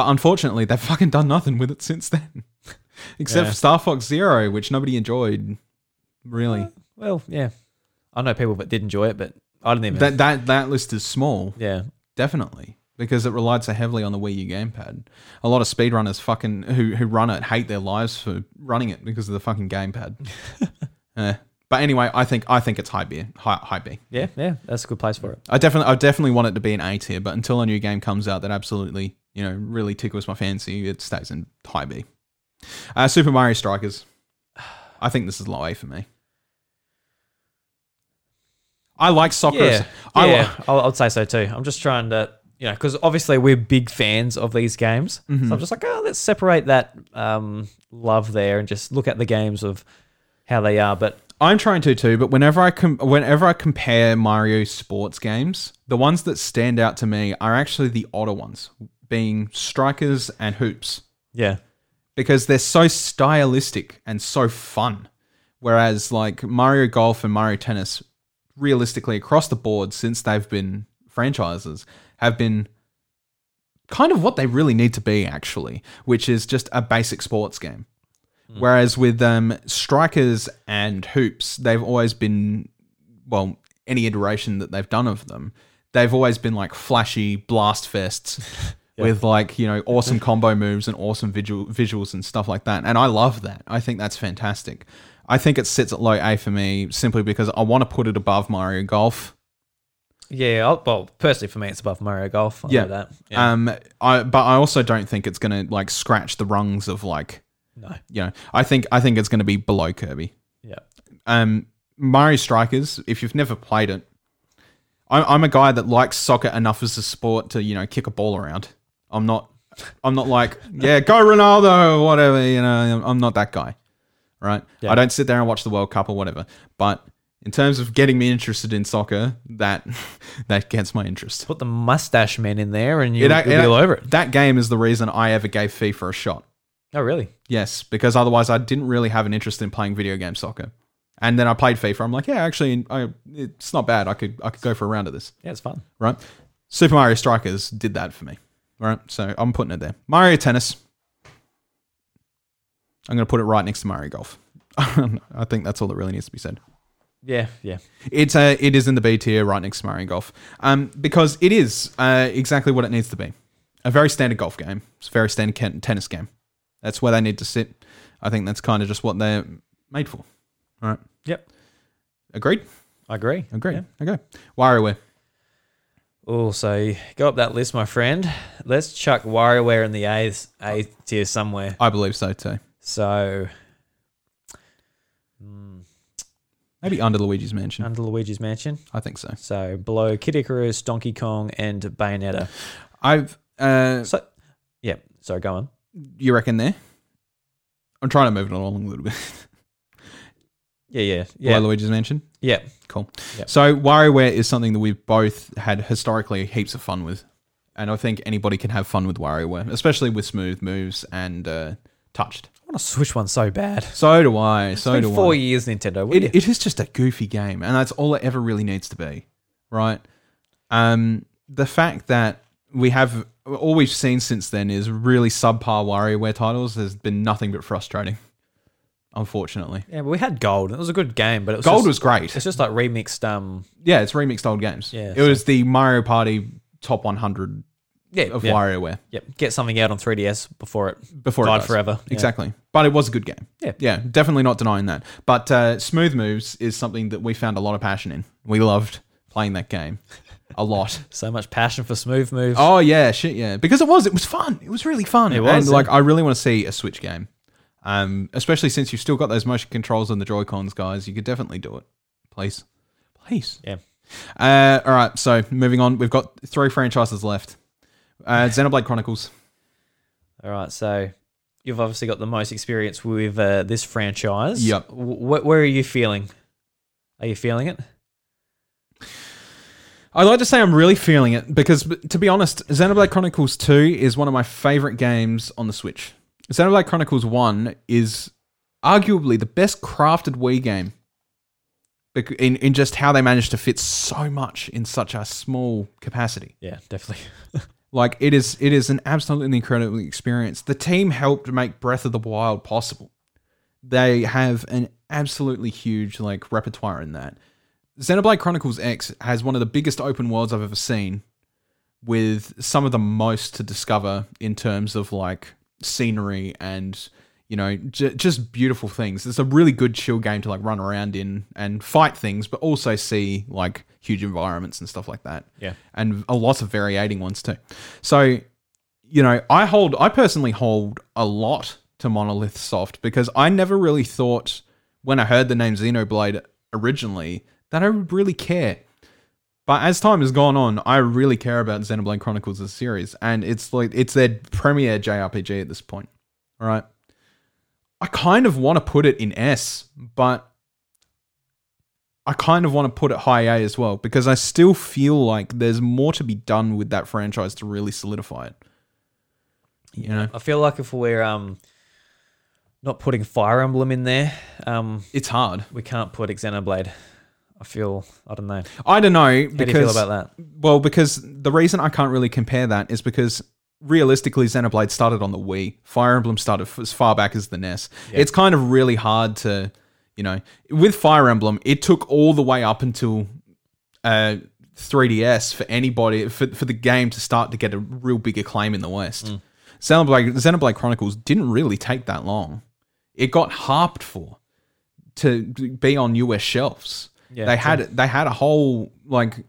But unfortunately, they've fucking done nothing with it since then, except Yeah. for Star Fox Zero, which nobody enjoyed. Really, Well, yeah. I know people that did enjoy it, but I didn't even. That that that list is small, yeah. definitely, because it relied so heavily on the Wii U gamepad. A lot of speedrunners fucking who who run it hate their lives for running it because of the fucking gamepad. Eh. But anyway, I think I think it's high B, high, high B. Yeah, yeah. That's a good place for it. I definitely I definitely want it to be an A tier, but until a new game comes out that absolutely you know really tickles my fancy, it stays in high B. Uh, Super Mario Strikers. I think this is low A for me. I like soccer. Yeah, I li- yeah. I I'd say so too. I'm just trying to, you know, because obviously we're big fans of these games. Mm-hmm. So I'm just like, oh, let's separate that um, love there and just look at the games of how they are. But I'm trying to too, but whenever I com- whenever I compare Mario sports games, the ones that stand out to me are actually the odder ones, being strikers and hoops, yeah, because they're so stylistic and so fun. Whereas like Mario Golf and Mario Tennis, realistically across the board since they've been franchises, have been kind of what they really need to be actually, which is just a basic sports game. Whereas with um, strikers and hoops, they've always been, well, any iteration that they've done of them, they've always been like flashy blast fests with like, you know, awesome combo moves and awesome visual, visuals and stuff like that. And I love that. I think that's fantastic. I think it sits at low A for me simply because I want to put it above Mario Golf. yeah. I'll, well, personally for me, it's above Mario Golf. I'll Yeah. know that. Yeah. Um, I but I also don't think it's gonna like scratch the rungs of like no. you know I think I think it's gonna be below Kirby. Yeah. um, Mario Strikers, if you've never played it, I'm, I'm a guy that likes soccer enough as a sport to you know kick a ball around. I'm not, I'm not like yeah, go Ronaldo or whatever. You know, I'm- not that guy, right? Yeah. I don't sit there and watch the World Cup or whatever. But in terms of getting me interested in soccer, that that gets my interest. Put the mustache men in there, and you, It- you'll be all over it. That game is the reason I ever gave FIFA a shot. Oh, really? Yes, because otherwise I didn't really have an interest in playing video game soccer. And then I played FIFA. I'm like, yeah, actually, I, it's not bad. I could I could go for a round of this, Yeah, it's fun. right? Super Mario Strikers did that for me, right? So I'm putting it there. Mario Tennis. I'm going to put it right next to Mario Golf. I think that's all that really needs to be said. Yeah, yeah. It's a, it is in the B tier, right next to Mario Golf, um, because it is uh, exactly what it needs to be. A very standard golf game. It's a very standard tennis game. That's where they need to sit. I think that's kind of just what they're made for. All right. Yep. Agreed. I agree. Agreed. Yeah. Okay. WarioWare. Oh, so go up that list, my friend. Let's chuck WarioWare in the A, A tier somewhere. I believe so too. So, Maybe under Luigi's Mansion. under Luigi's Mansion. I think so. So, below Kid Icarus, Donkey Kong, and Bayonetta. I've. Uh, So, yeah. Sorry, go on. you reckon there? I'm trying to move it along a little bit. Yeah, yeah, Yeah. yeah. Luigi's Mansion. Yeah. Cool. Yep. So WarioWare is something that we've both had historically heaps of fun with, and I think anybody can have fun with WarioWare, especially with smooth moves and uh, touched. I want to switch one so bad. So do I. So It's do been four I. years, Nintendo. It, it is just a goofy game, and that's all it ever really needs to be, right? Um, the fact that we have all we've seen since then is really subpar WarioWare titles has been nothing but frustrating, unfortunately. yeah, but we had Gold. It was a good game, but it was Gold just, was great. It's just like remixed. Um, Yeah, it's remixed old games. Yeah, it so- was the Mario Party top 100 yeah, of yeah, WarioWare Yep. Get something out on 3DS before it before it died forever. Yeah. Exactly, but it was a good game. Yeah. yeah, definitely not denying that. But uh, smooth moves is something that we found a lot of passion in. We loved playing that game a lot. So much passion for smooth moves. Oh yeah, shit yeah, because it was it was fun. It was really fun. It was, and yeah. like I really want to see a Switch game. Um, especially since you've still got those motion controls on the Joy Cons, guys. You could definitely do it, please, please. Yeah. Uh, all right. So moving on, we've got three franchises left. Uh, Xenoblade Chronicles. All right. So you've obviously got the most experience with uh, this franchise. Yep. W- where are you feeling? Are you feeling it? I'd like to say I'm really feeling it because, to be honest, Xenoblade Chronicles 2 is one of my favorite games on the Switch. Xenoblade Chronicles 1 is arguably the best crafted Wii game in, in just how they managed to fit so much in such a small capacity. Yeah, definitely. Like it is it is an absolutely incredible experience. The team helped make Breath of the Wild possible. they have an absolutely huge like repertoire in that. Xenoblade Chronicles X has one of the biggest open worlds I've ever seen, with some of the most to discover in terms of like scenery and you know j- just beautiful things. It's a really good chill game to like run around in and fight things, but also see like huge environments and stuff like that. Yeah. and a lot of variating ones too. So you know, I hold, I personally hold a lot to Monolith Soft because I never really thought when I heard the name Xenoblade originally that I would really care. But as time has gone on, I really care about Xenoblade Chronicles as a series, and it's like it's their premier JRPG at this point. All right, I kind of want to put it in S, but I kind of want to put it high A as well because I still feel like there's more to be done with that franchise to really solidify it. You know, I feel like if we're um not putting Fire Emblem in there, um, it's hard. we can't put Xenoblade. I feel I don't know. I don't know How because do you feel about that? well, because the reason I can't really compare that is because realistically, Xenoblade started on the Wii. Fire Emblem started f- as far back as the NES. It's kind of really hard to, you know, with Fire Emblem, it took all the way up until uh, 3DS for anybody for for the game to start to get a real big acclaim in the West. Xenoblade, Xenoblade Chronicles didn't really take that long. It got harped for to be on US shelves. Yeah, they true. had they had a whole like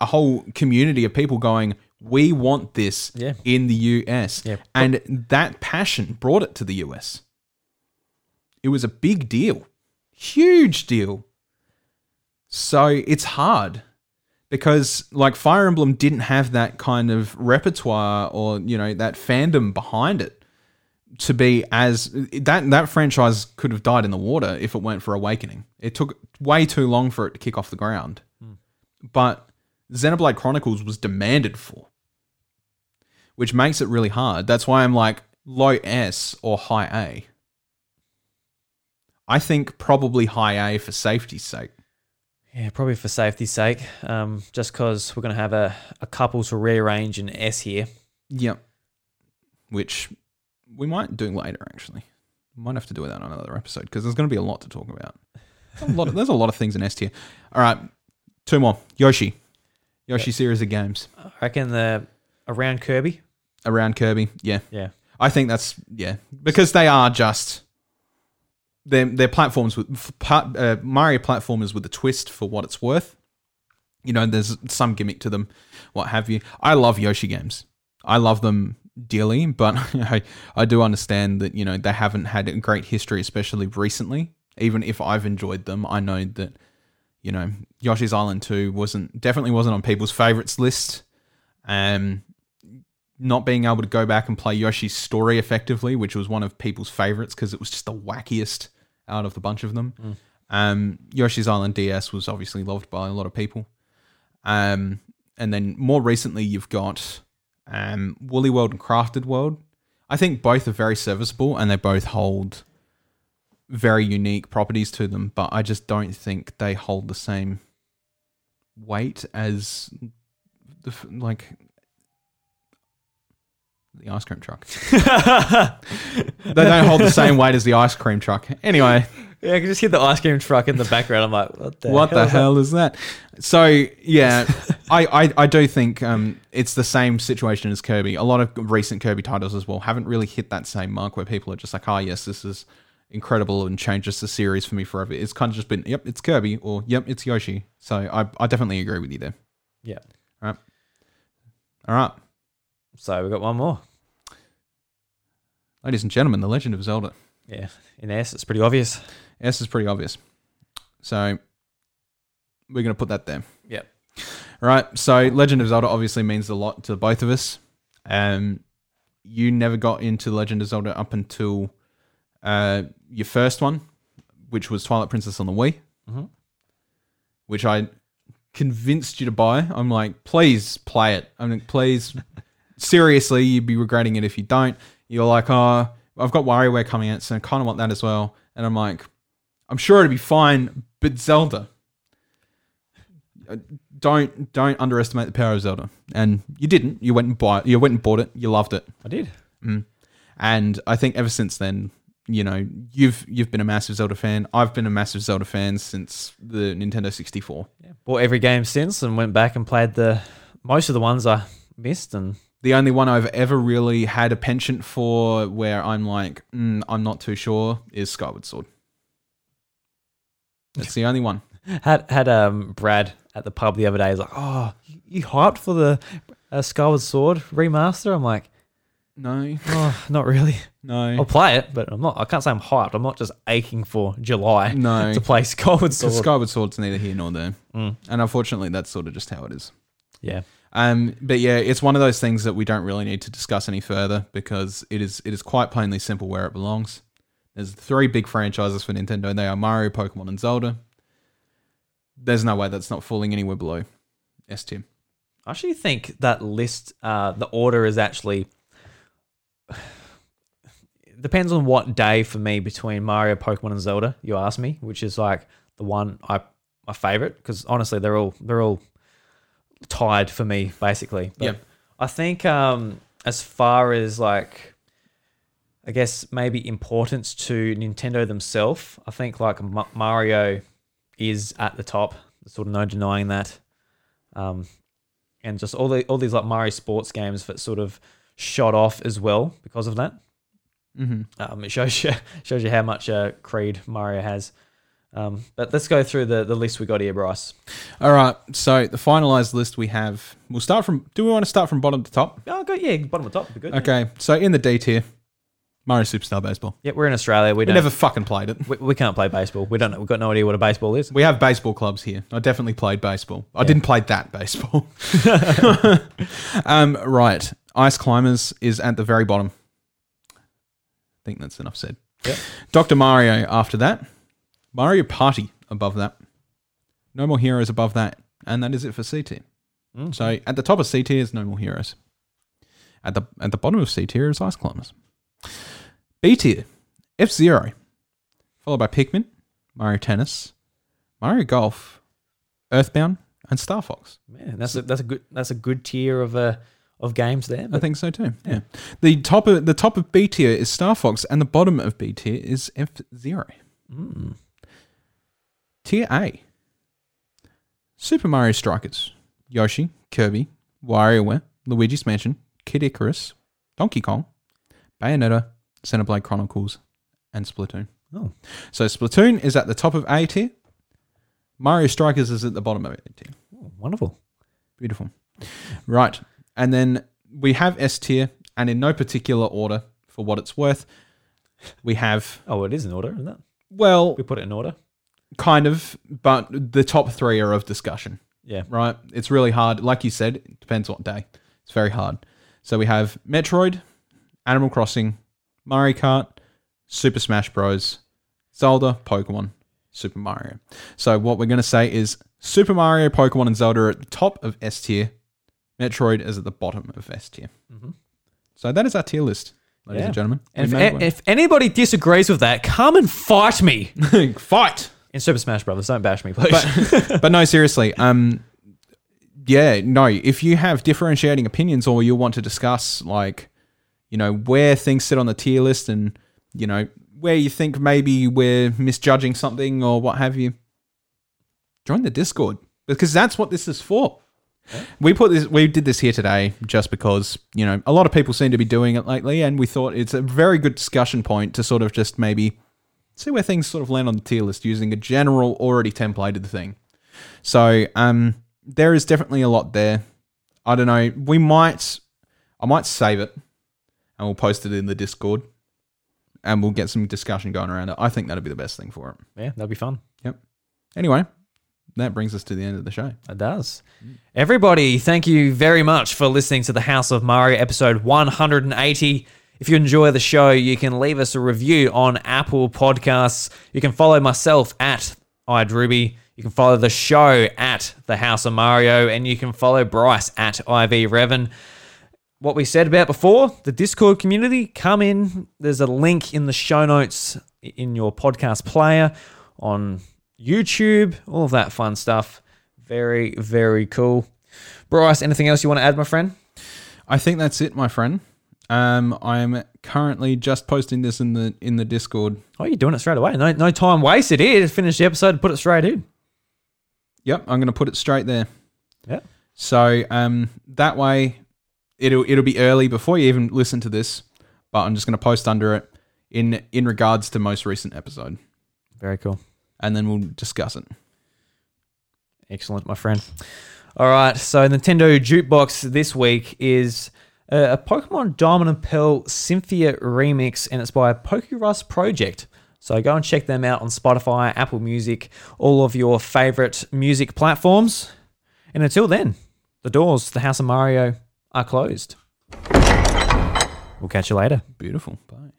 a whole community of people going, "We want this Yeah. in the US," Yeah. and that passion brought it to the US. It was a big deal, huge deal. So it's hard because like Fire Emblem didn't have that kind of repertoire or you know that fandom behind it to be as that that franchise could have died in the water if it weren't for Awakening. It took way too long for it to kick off the ground. But Xenoblade Chronicles was demanded for, which makes it really hard. That's why I'm like low S or high A. I think probably high A for safety's sake. Yeah, probably for safety's sake. Um, just because we're gonna have a, a couple to rearrange in S here. Yep. Which we might do later, actually. Might have to do that on another episode because there's going to be a lot to talk about. A lot of, there's a lot of things in S tier. All right, two more. Yoshi. Yoshi series of games I reckon the around Kirby. around Kirby. Yeah, Yeah. I think that's yeah because they are just they're they're platforms with uh, Mario platformers with a twist for what it's worth. You know, there's some gimmick to them, what have you. I love Yoshi games. I love them dearly, but I I do understand that you know they haven't had a great history, especially recently. Even if I've enjoyed them, I know that you know Yoshi's Island two wasn't definitely wasn't on people's favorites list. Um, not being able to go back and play Yoshi's story effectively, which was one of people's favorites because it was just the wackiest out of the bunch of them. Um, Yoshi's Island DS was obviously loved by a lot of people. Um, and then more recently, you've got um, Woolly World and Crafted World. I think both are very serviceable and they both hold very unique properties to them, but I just don't think they hold the same weight as the like the ice cream truck. they don't hold the same weight as the ice cream truck. Anyway, Yeah, I can just hear the ice cream truck in the background. I'm like, what the what the is hell is that? So yeah, I, I I do think um it's the same situation as Kirby. A lot of recent Kirby titles as well haven't really hit that same mark where people are just like, oh yes, this is incredible and changes the series for me forever. It's kind of just been, yep, it's Kirby or yep, it's Yoshi. So I I definitely agree with you there. Yeah. All right. All right. So we've got one more. ladies and gentlemen, The Legend of Zelda. Yeah. In S, it's pretty obvious. S is pretty obvious. So we're going to put that there. Yep. All right. So Legend of Zelda obviously means a lot to both of us. Um, you never got into Legend of Zelda up until uh, your first one, which was Twilight Princess on the Wii, Mhm. which I convinced you to buy. I'm like, please play it. I'm like, please, seriously, you'd be regretting it if you don't. You're like, oh, I've got WarioWare coming out, so I kind of want that as well. And I'm like, I'm sure it'd be fine, but Zelda. Uh, Don't don't underestimate the power of Zelda. And you didn't. You went and buy you went and bought it. You loved it. I did. And I think ever since then, you know, you've you've been a massive Zelda fan. I've been a massive Zelda fan since the Nintendo 64. Bought every game since and went back and played the most of the ones I missed. And The only one I've ever really had a penchant for, where I'm like, mm, I'm not too sure, is Skyward Sword. That's the only one. had had um Brad at the pub the other day. He's like, "Oh, you- hyped for the uh, Skyward Sword remaster?" I'm like, No, "Oh, not really. no, I'll play it, but I'm not. I can't say I'm hyped. I'm not just aching for July no. to play Skyward Sword." Skyward Sword's neither here nor there, Mm. and unfortunately, that's sort of just how it is. yeah, Um, but yeah, it's one of those things that we don't really need to discuss any further because it is it is quite plainly simple where it belongs. There's three big franchises for Nintendo. They are Mario, Pokemon, and Zelda. There's no way that's not falling anywhere below S tier. I actually think that list, uh, the order is actually depends on what day for me between Mario, Pokemon, and Zelda. You ask me, which is like the one I my favorite because honestly, they're all they're all tied for me basically. But Yeah. I think um, as far as like. I guess maybe importance to Nintendo themselves. I think like Ma- Mario is at the top. There's sort of no denying that. Um, and just all the all these like Mario sports games that sort of shot off as well because of that. Mm-hmm. Um, it shows you shows you how much uh, Creed Mario has. Um, but let's go through the, the list we got here, Bryce. All right, so the finalized list we have. We'll start from. Do we want to start from bottom to top? Oh, good. yeah, bottom to top, be good. Okay, so in the D tier, Mario Superstar Baseball. Yeah, we're in Australia. We We don't. never fucking played it. we, we can't play baseball. We don't. know. We've got no idea what a baseball is. We have baseball clubs here. I definitely played baseball. I didn't play that baseball. um, right. Ice Climbers is at the very bottom. I think that's enough said. Yep. Dr. Mario after that. Mario Party above that. No More Heroes above that. And that is it for C tier. Mm. So at the top of C tier is No More Heroes. At the at the bottom of C tier is Ice Climbers. B tier, F Zero, followed by Pikmin, Mario Tennis, Mario Golf, Earthbound, and Star Fox. Man, that's a that's a good that's a good tier of uh of games there. I think so too. Yeah. The top of the top of B tier is Star Fox, and the bottom of B tier is F Zero. Mm. Tier A. Super Mario Strikers, Yoshi, Kirby, WarioWare, Luigi's Mansion, Kid Icarus, Donkey Kong, Bayonetta, Xenoblade Chronicles, and Splatoon. Oh. So Splatoon is at the top of A tier. Mario Strikers is at the bottom of A tier. Oh, wonderful. Beautiful. Right. And then we have S tier, and in no particular order for what it's worth, we have, Oh, it is in order, isn't it? well, We put it in order. kind of, but the top three are of discussion. Yeah. right? It's really hard. Like you said, it depends what day. It's very hard. So we have Metroid, Animal Crossing, Mario Kart, Super Smash Bros, Zelda, Pokemon, Super Mario. So what we're going to say is Super Mario, Pokemon, and Zelda are at the top of S tier. Metroid is at the bottom of S tier. Mhm. So that is our tier list, ladies Yeah. and gentlemen. And if, made if anybody disagrees with that, come and fight me. Fight! in Super Smash Brothers. Don't bash me, please. but but no, seriously. Um, yeah, no. If you have differentiating opinions, or you want to discuss, like, you know, where things sit on the tier list, and you know where you think maybe we're misjudging something or what have you, join the Discord because that's what this is for. We put this. We did this here today just because you know a lot of people seem to be doing it lately, and we thought it's a very good discussion point to sort of just maybe see where things sort of land on the tier list using a general already templated thing. So um, there is definitely a lot there. I don't know. We might, I might save it, and we'll post it in the Discord, and we'll get some discussion going around it. I think that'd be the best thing for it. yeah, that'd be fun. Yep. Anyway, that brings us to the end of the show. It does. Everybody, thank you very much for listening to the House of Mario episode 180. If you enjoy the show, you can leave us a review on Apple Podcasts. You can follow myself at iDrewby. You can follow the show at the House of Mario, and you can follow Bryce at IV Revin. What we said about before, the Discord community, come in. There's a link in the show notes in your podcast player on YouTube, all of that fun stuff. Very, very cool. Bryce, anything else you want to add, my friend? I think that's it, my friend. Um, I'm currently just posting this in the in the Discord. Oh, you're doing it straight away. No, no time wasted here. Just finish the episode, put it straight in. Yep, I'm going to put it straight there. Yeah. So um, that way, it'll it'll be early before you even listen to this. But I'm just going to post under it in in regards to most recent episode, Very cool. and then we'll discuss it. Excellent, my friend. All right, so Nintendo Jukebox this week is a Pokemon Diamond and Pearl Cynthia remix, and it's by Pokerus Project. So go and check them out on Spotify, Apple Music, all of your favorite music platforms. And until then, the doors the House of Mario are closed. We'll catch you later. Beautiful. Bye.